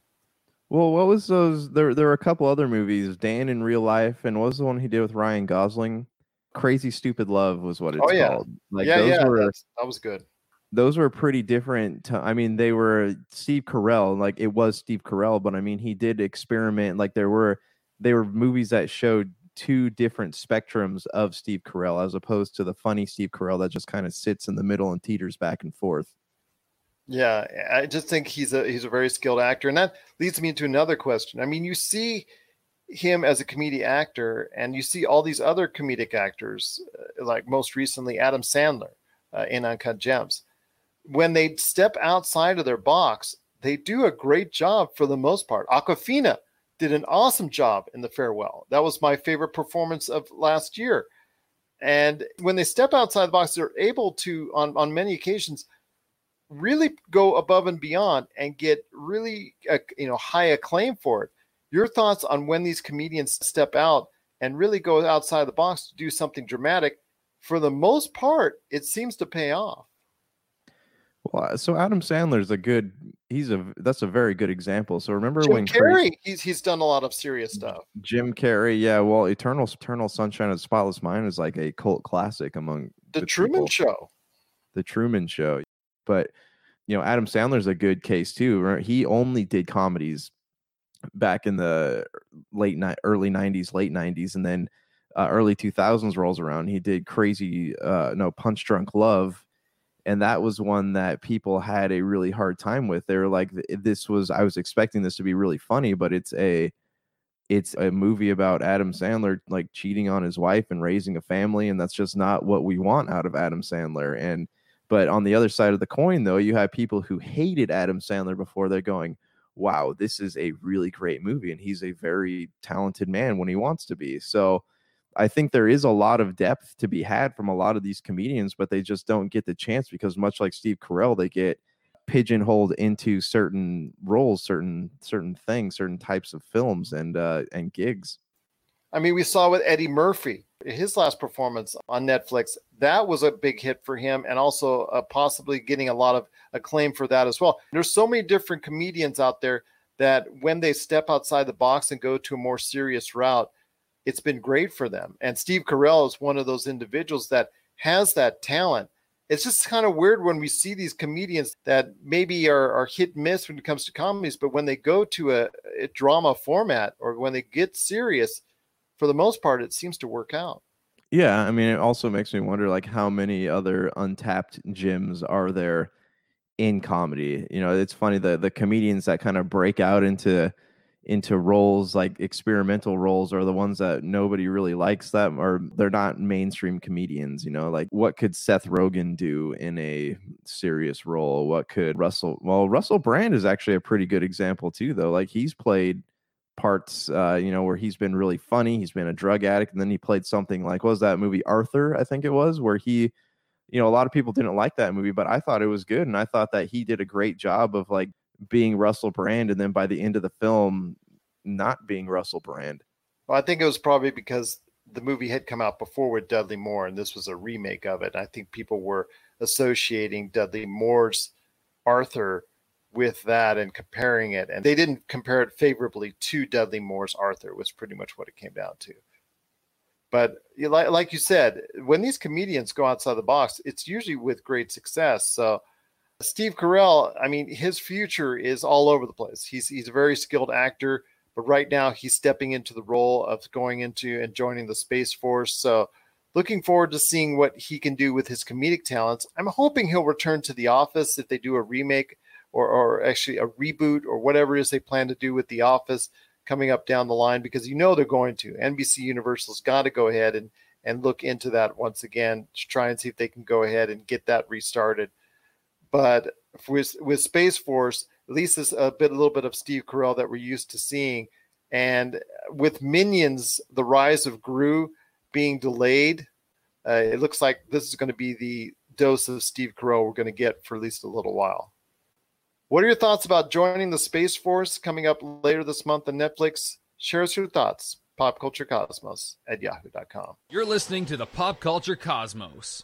E: Well, what was those? There, there were a couple other movies. Dan in Real Life, and what was the one he did with Ryan Gosling? Crazy Stupid Love was what it's
C: Oh, yeah.
E: called. Like
C: yeah,
E: those
C: yeah,
E: were
C: that was good.
E: those were pretty different. To, I mean, they were Steve Carell. Like it was Steve Carell, but I mean, he did experiment. Like there were they were movies that showed two different spectrums of Steve Carell, as opposed to the funny Steve Carell that just kind of sits in the middle and teeters back and forth.
C: Yeah, I just think he's a he's a very skilled actor, and that leads me to another question. I mean, you see him as a comedic actor, and you see all these other comedic actors, uh, like most recently Adam Sandler uh, in Uncut Gems. When they step outside of their box, they do a great job for the most part. Awkwafina did an awesome job in The Farewell. That was my favorite performance of last year. And when they step outside the box, they're able to, on, on many occasions, really go above and beyond and get really uh, you know high acclaim for it. Your thoughts on when these comedians step out and really go outside the box to do something dramatic? For the most part, it seems to pay off.
E: Well, so Adam Sandler's a good. He's a that's a very good example. So remember
C: Jim
E: when
C: Carrey, he's he's done a lot of serious stuff.
E: Jim Carrey, yeah. Well, Eternal Eternal Sunshine of the Spotless Mind is like a cult classic among
C: The
E: with
C: Truman
E: people.
C: Show.
E: the Truman Show. But you know, Adam Sandler's a good case too. right? He only did comedies back in the late ni- early '90s, late '90s, and then uh, early 2000s rolls around. He did Crazy, uh, no, Punch Drunk Love, and that was one that people had a really hard time with. They were like, "This was I was expecting this to be really funny, but it's a." It's a movie about Adam Sandler like cheating on his wife and raising a family, and that's just not what we want out of Adam Sandler. And but on the other side of the coin, though, you have people who hated Adam Sandler before they're going, wow, this is a really great movie. And he's a very talented man when he wants to be. So I think there is a lot of depth to be had from a lot of these comedians, but they just don't get the chance because, much like Steve Carell, they get pigeonholed into certain roles, certain certain things, certain types of films and uh, and gigs.
C: I mean, we saw with Eddie Murphy His last performance on Netflix, that was a big hit for him and also uh, possibly getting a lot of acclaim for that as well. There's so many different comedians out there that when they step outside the box and go to a more serious route, it's been great for them. And Steve Carell is one of those individuals that has that talent. It's just kind of weird when we see these comedians that maybe are, are hit and miss when it comes to comedies, but when they go to a, a drama format or when they get serious, for the most part, it seems to work out.
E: Yeah, I mean, it also makes me wonder like how many other untapped gyms are there in comedy? You know, it's funny the the comedians that kind of break out into into roles like experimental roles are the ones that nobody really likes them or they're not mainstream comedians you know? Like what could seth rogen do in a serious role? What could russell well russell brand is actually a pretty good example too though. Like he's played parts uh you know where he's been really funny he's been a drug addict and then he played something like was that movie arthur i think it was where he you know a lot of people didn't like that movie but i thought it was good and i thought that he did a great job of like being russell brand and then by the end of the film not being russell brand
C: Well, I think it was probably because the movie had come out before with Dudley Moore, and this was a remake of it. I think people were associating Dudley Moore's Arthur with that and comparing it, and they didn't compare it favorably to Dudley Moore's Arthur. Was pretty much what it came down to. But like like you said, when these comedians go outside the box, it's usually with great success. So. Steve Carell, I mean, his future is all over the place. He's he's a very skilled actor, but right now he's stepping into the role of going into and joining the Space Force. So, looking forward to seeing what he can do with his comedic talents. I'm hoping he'll return to The Office if they do a remake or or actually a reboot or whatever it is they plan to do with The Office coming up down the line because you know they're going to. NBC Universal's got to go ahead and and look into that once again to try and see if they can go ahead and get that restarted but with with Space Force, at least there's a bit, a little bit of Steve Carell that we're used to seeing, and with Minions, the Rise of Gru being delayed, uh, it looks like this is going to be the dose of Steve Carell we're going to get for at least a little while. What are your thoughts about joining the Space Force coming up later this month on Netflix? Share us your thoughts. Pop Culture Cosmos at yahoo.com.
D: You're listening to the Pop Culture Cosmos.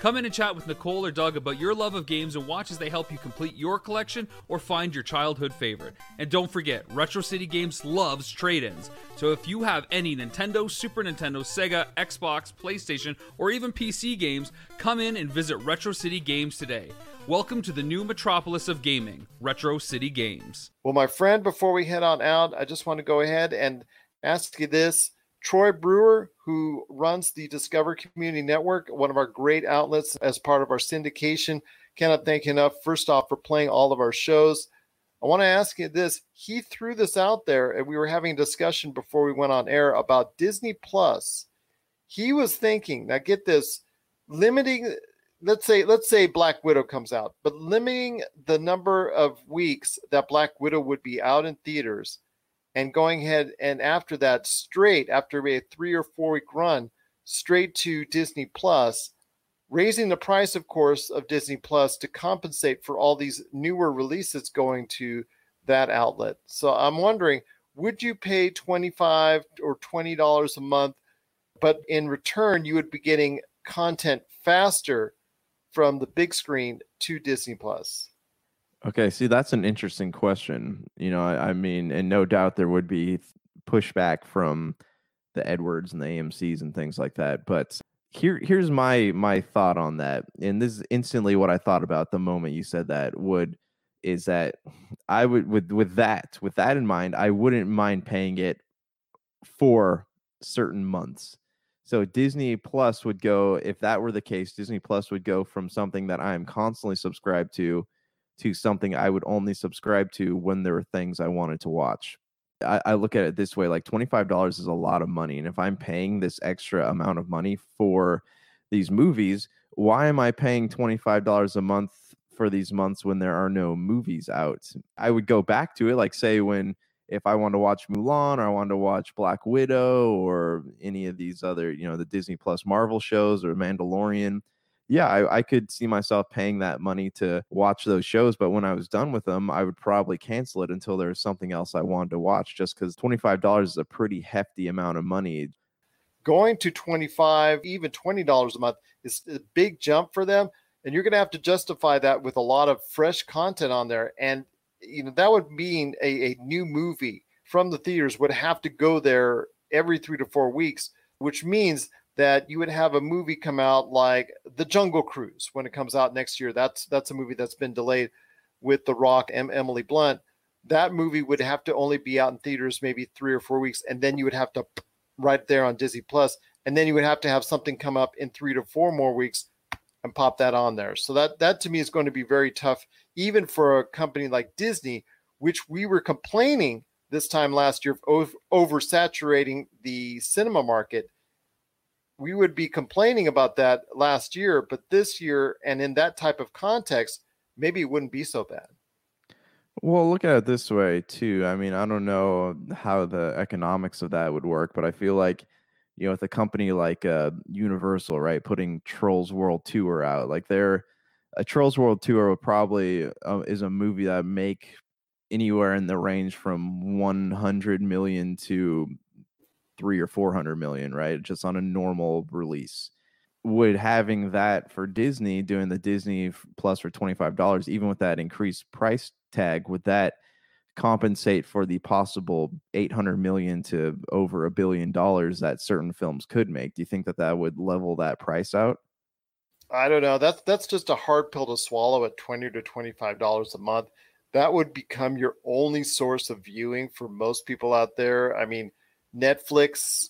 D: Come in and chat with Nicole or Doug about your love of games and watch as they help you complete your collection or find your childhood favorite. And don't forget, Retro City Games loves trade ins. So if you have any Nintendo, Super Nintendo, Sega, Xbox, PlayStation, or even PC games, come in and visit Retro City Games today. Welcome to the new metropolis of gaming, Retro City Games.
C: Well, my friend, before we head on out, I just want to go ahead and ask you this. Troy Brewer, who runs the Discover Community Network, one of our great outlets as part of our syndication, cannot thank you enough, first off, for playing all of our shows. I want to ask you this. He threw this out there, and we were having a discussion before we went on air about Disney Plus. He was thinking, now get this, limiting let's say let's say Black Widow comes out, but limiting the number of weeks that Black Widow would be out in theaters and going ahead and after that straight after a 3 or 4 week run straight to Disney Plus raising the price of course of Disney Plus to compensate for all these newer releases going to that outlet. So I'm wondering would you pay 25 or 20 dollars a month but in return you would be getting content faster from the big screen to Disney Plus?
E: Okay, see, that's an interesting question. You know, I, I mean, and no doubt there would be pushback from the Edwards and the AMC's and things like that. But here, here's my my thought on that, and this is instantly what I thought about the moment you said that. Would is that I would with with that with that in mind, I wouldn't mind paying it for certain months. So Disney Plus would go if that were the case. Disney Plus would go from something that I am constantly subscribed to to something I would only subscribe to when there were things I wanted to watch. I, I look at it this way: like twenty five dollars is a lot of money, and if I'm paying this extra amount of money for these movies, why am I paying twenty five dollars a month for these months when there are no movies out? I would go back to it, like say when if I wanted to watch Mulan or I wanted to watch Black Widow or any of these other, you know, the Disney Plus Marvel shows or Mandalorian, yeah, I, I, could see myself paying that money to watch those shows. But when I was done with them, I would probably cancel it until there was something else I wanted to watch, just because $25 is a pretty hefty amount of money.
C: Going to 25 even $20 a month is a big jump for them. And you're going to have to justify that with a lot of fresh content on there. And, you know, that would mean a, a new movie from the theaters would have to go there every three to four weeks, which means that you would have a movie come out like The Jungle Cruise when it comes out next year. That's that's a movie that's been delayed with The Rock and Emily Blunt. That movie would have to only be out in theaters maybe three or four weeks, and then you would have to right there on Disney Plus, and then you would have to have something come up in three to four more weeks and pop that on there. So that that to me is going to be very tough, even for a company like Disney, which we were complaining this time last year of oversaturating the cinema market we would be complaining about that last year, but this year and in that type of context, maybe it wouldn't be so bad.
E: Well, look at it this way too. I mean, I don't know how the economics of that would work, but I feel like you know, with a company like uh, Universal, right, putting Trolls World Tour out, like they're a Trolls World Tour would probably uh, is a movie that make anywhere in the range from 100 million to three or four hundred million, right? Just on a normal release. Would having that for Disney, doing the Disney Plus for twenty five dollars, even with that increased price tag, would that compensate for the possible 800 million to over a billion dollars that certain films could make do you think that that would level that price out
C: i don't know that's that's just a hard pill to swallow at 20 to 25 dollars a month that would become your only source of viewing for most people out there i mean Netflix,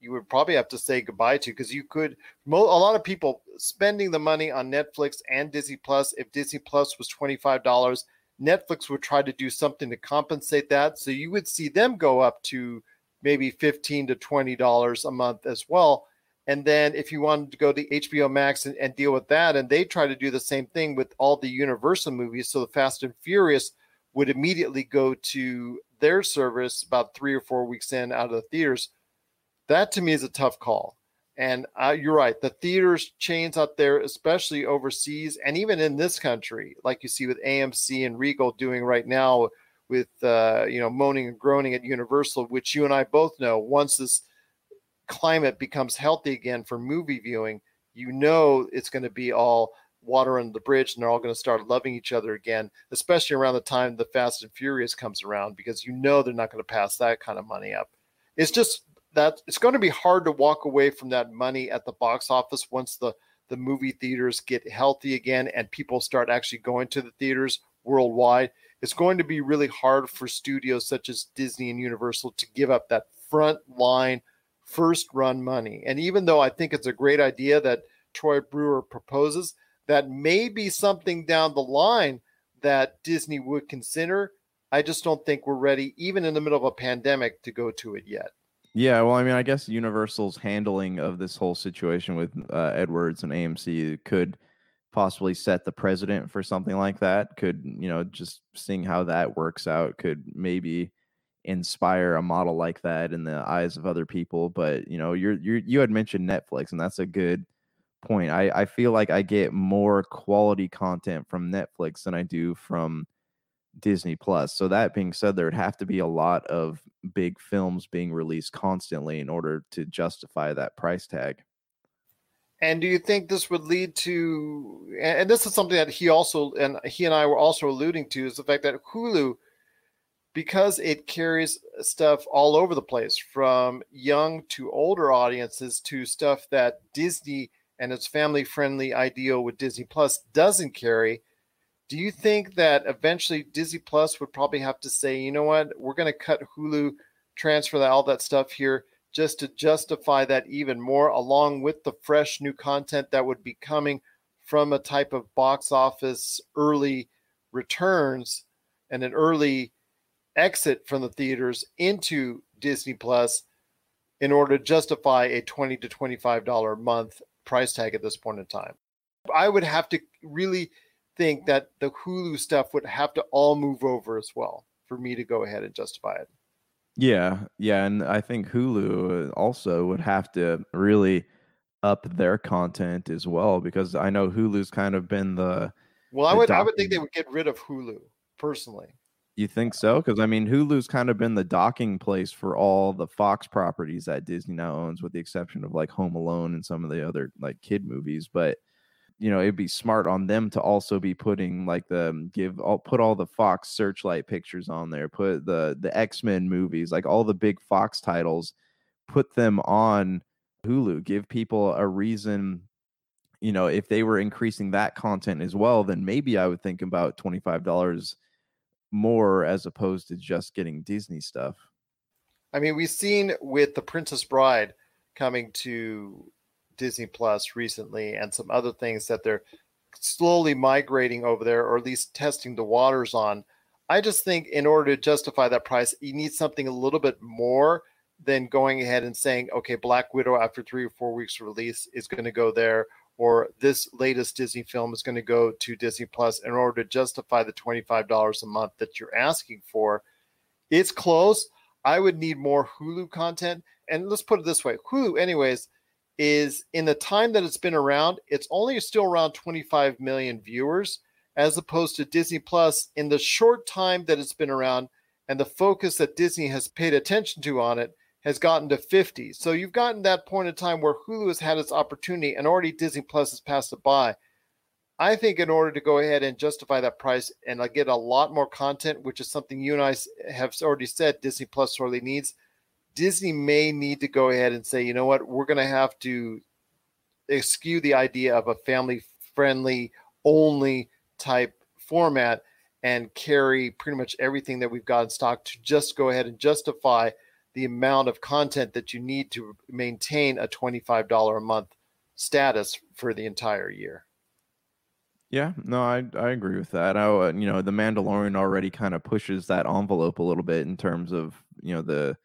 C: you would probably have to say goodbye to because you could. a lot of people spending the money on Netflix and Disney Plus. If Disney Plus was twenty five dollars, Netflix would try to do something to compensate that. So you would see them go up to maybe fifteen to twenty dollars a month as well. And then if you wanted to go to HBO Max and, and, deal with that, and they try to do the same thing with all the Universal movies, so the Fast and Furious would immediately go to their service about three or four weeks in out of the theaters. That to me is a tough call. And uh, you're right. The theaters chains out there, especially overseas, and even in this country, like you see with AMC and Regal doing right now, with uh, you know moaning and groaning at Universal, which you and I both know. Once this climate becomes healthy again for movie viewing, you know it's going to be all water under the bridge and they're all going to start loving each other again, especially around the time the Fast and Furious comes around, because you know they're not going to pass that kind of money up. It's just that it's going to be hard to walk away from that money at the box office once the the movie theaters get healthy again and people start actually going to the theaters worldwide. It's going to be really hard for studios such as Disney and Universal to give up that front line first run money. And even though I think it's a great idea that Troy Brewer proposes, that may be something down the line that Disney would consider. I just don't think we're ready, even in the middle of a pandemic, to go to it yet.
E: Yeah, well, I mean, I guess Universal's handling of this whole situation with uh, Edwards and AMC could possibly set the precedent for something like that. Could you know, just seeing how that works out could maybe inspire a model like that in the eyes of other people. But you know, you're you you had mentioned Netflix, and that's a good point. I, I feel like I get more quality content from Netflix than I do from Disney Plus. So that being said, there would have to be a lot of big films being released constantly in order to justify that price tag.
C: And do you think this would lead to and this is something that he also and he and I were also alluding to is the fact that Hulu because it carries stuff all over the place from young to older audiences to stuff that Disney and its family friendly ideal with Disney Plus doesn't carry, do you think that eventually Disney Plus would probably have to say, you know what, we're going to cut Hulu, transfer that, all that stuff here just to justify that even more, along with the fresh new content that would be coming from a type of box office early returns and an early exit from the theaters into Disney Plus in order to justify a 20 to 25 dollar a month price tag at this point in time. I would have to really think that the Hulu stuff would have to all move over as well for me to go ahead and justify it.
E: Yeah, yeah, and I think Hulu uh, also would have to really up their content as well because I know Hulu's kind of been the.
C: Well, I
E: the
C: would I would think they would get rid of Hulu personally.
E: You think so? Because I mean, Hulu's kind of been the docking place for all the Fox properties that Disney now owns, with the exception of like Home Alone and some of the other like kid movies. But you know, it'd be smart on them to also be putting like the give all put all the Fox Searchlight pictures on there, put the the X Men movies, like all the big Fox titles, put them on Hulu. Give people a reason. You know, if they were increasing that content as well, then maybe I would think about twenty five dollars more as opposed to just getting Disney stuff.
C: I mean, we've seen with the Princess Bride coming to Disney Plus recently, and some other things that they're slowly migrating over there, or at least testing the waters on. I just think in order to justify that price, you need something a little bit more than going ahead and saying, okay, Black Widow after three or four weeks release is going to go there, or this latest Disney film is going to go to Disney Plus in order to justify the $25 a month that you're asking for. It's close. I would need more Hulu content. And let's put it this way Hulu, anyways, is in the time that it's been around, it's only still around 25 million viewers, as opposed to Disney Plus in the short time that it's been around and the focus that Disney has paid attention to on it has gotten to 50. So you've gotten that point in time where Hulu has had its opportunity and already Disney Plus has passed it by. I think in order to go ahead and justify that price and like get a lot more content, which is something you and I have already said Disney Plus sorely needs, Disney may need to go ahead and say, you know what, we're going to have to eschew the idea of a family friendly only type format and carry pretty much everything that we've got in stock to just go ahead and justify the amount of content that you need to maintain a $25 a month status for the entire year.
E: Yeah, no, I I agree with that. I, uh, you know, the Mandalorian already kind of pushes that envelope a little bit in terms of you know the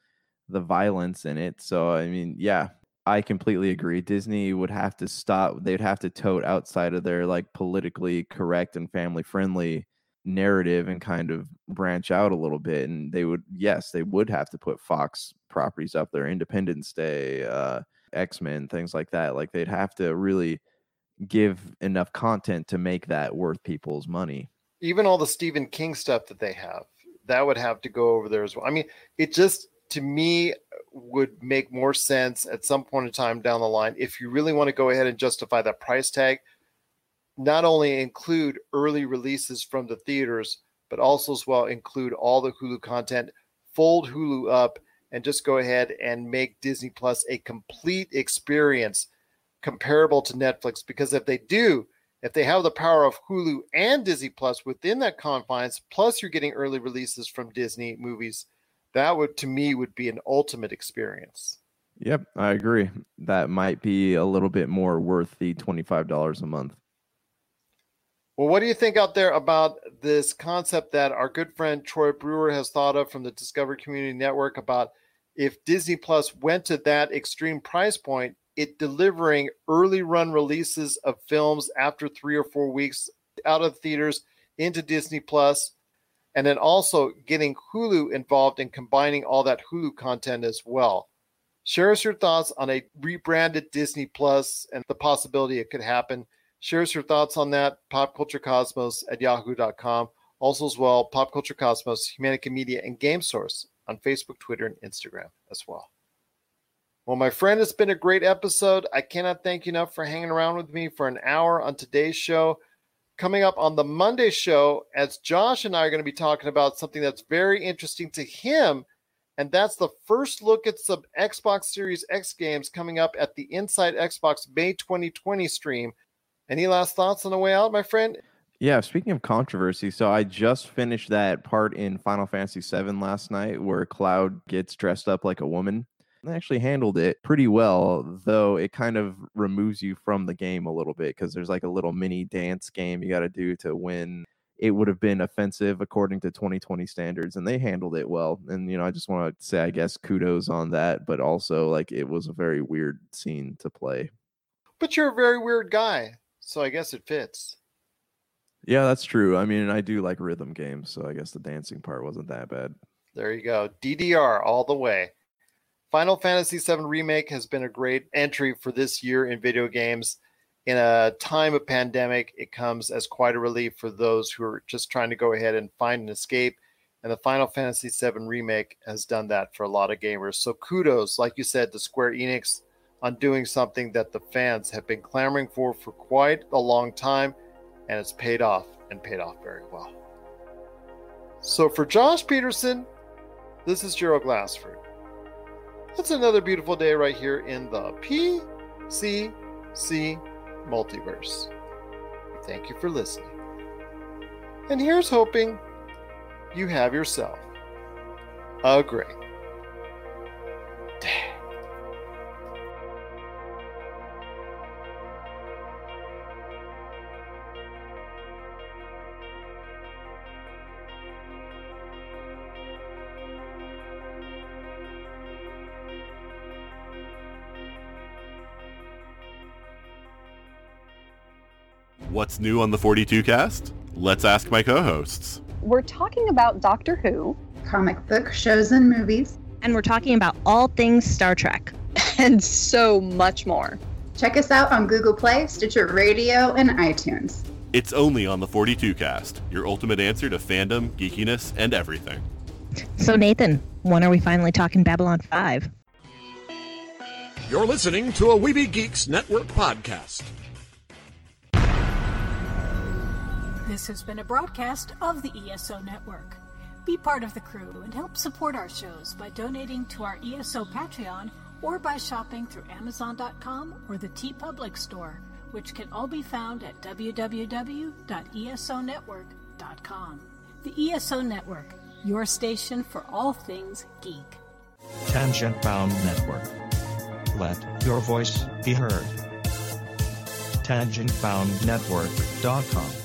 E: the violence in it. So I mean, yeah, I completely agree. Disney would have to stop. They'd have to tote outside of their like politically correct and family friendly narrative and kind of branch out a little bit. And they would, yes, they would have to put Fox properties up there, Independence Day, uh, X Men, things like that. Like they'd have to really give enough content to make that worth people's money.
C: even all the Stephen King stuff that they have, that would have to go over there as well. I mean, it just to me would make more sense at some point in time down the line if you really want to go ahead and justify that price tag. Not only include early releases from the theaters, but also as well include all the Hulu content, fold Hulu up, and just go ahead and make Disney Plus a complete experience comparable to Netflix. Because if they do, if they have the power of Hulu and Disney Plus within that confines, plus you're getting early releases from Disney movies, that would to me would be an ultimate experience.
E: Yep, I agree. That might be a little bit more worth the $25 a month.
C: Well, what do you think out there about this concept that our good friend Troy Brewer has thought of from the Discovery Community Network about if Disney Plus went to that extreme price point, it delivering early run releases of films after three or four weeks out of theaters into Disney Plus, and then also getting Hulu involved in combining all that Hulu content as well. Share us your thoughts on a rebranded Disney Plus and the possibility it could happen. Share us your thoughts on that, popculturecosmos at yahoo.com. Also, as well, Pop Culture Cosmos, Humanica Media, and Game Source on Facebook, Twitter, and Instagram as well. Well, my friend, it's been a great episode. I cannot thank you enough for hanging around with me for an hour on today's show. Coming up on the Monday show, as Josh and I are going to be talking about something that's very interesting to him, and that's the first look at some Xbox Series X games coming up at the Inside Xbox May 2020 stream. Any last thoughts on the way out, my friend?
E: Yeah, speaking of controversy, so I just finished that part in Final Fantasy VII last night where Cloud gets dressed up like a woman. They actually handled it pretty well, though it kind of removes you from the game a little bit because there's like a little mini dance game you got to do to win. It would have been offensive according to 2020 standards, and they handled it well. And, you know, I just want to say, I guess, kudos on that, but also like it was a very weird scene to play.
C: But you're a very weird guy, so I guess it fits.
E: Yeah, that's true. I mean, I do like rhythm games, so I guess the dancing part wasn't that bad.
C: There you go. DDR all the way. Final Fantasy VII Remake has been a great entry for this year in video games. In a time of pandemic, it comes as quite a relief for those who are just trying to go ahead and find an escape. And the Final Fantasy VII Remake has done that for a lot of gamers. So kudos, like you said, to Square Enix on doing something that the fans have been clamoring for for quite a long time, and it's paid off and paid off very well. So for Josh Peterson, this is Gerald Glassford. It's another beautiful day right here in the PCC multiverse. Thank you for listening. And here's hoping you have yourself a great
F: What's new on the 42 cast? Let's ask my co hosts.
G: We're talking about Doctor Who,
H: comic book shows and movies,
I: and we're talking about all things Star Trek,
G: and so much more.
H: Check us out on Google Play, Stitcher Radio, and iTunes.
F: It's only on the 42 cast, your ultimate answer to fandom, geekiness, and everything.
I: So, Nathan, when are we finally talking Babylon 5?
J: You're listening to a Weeby Geeks Network podcast.
K: This has been a broadcast of the ESO Network. Be part of the crew and help support our shows by donating to our ESO Patreon or by shopping through Amazon.com or the TeePublic store, which can all be found at www.esonetwork.com. The ESO Network, your station for all things geek.
L: Tangent Bound Network. Let your voice be heard. TangentBoundNetwork.com.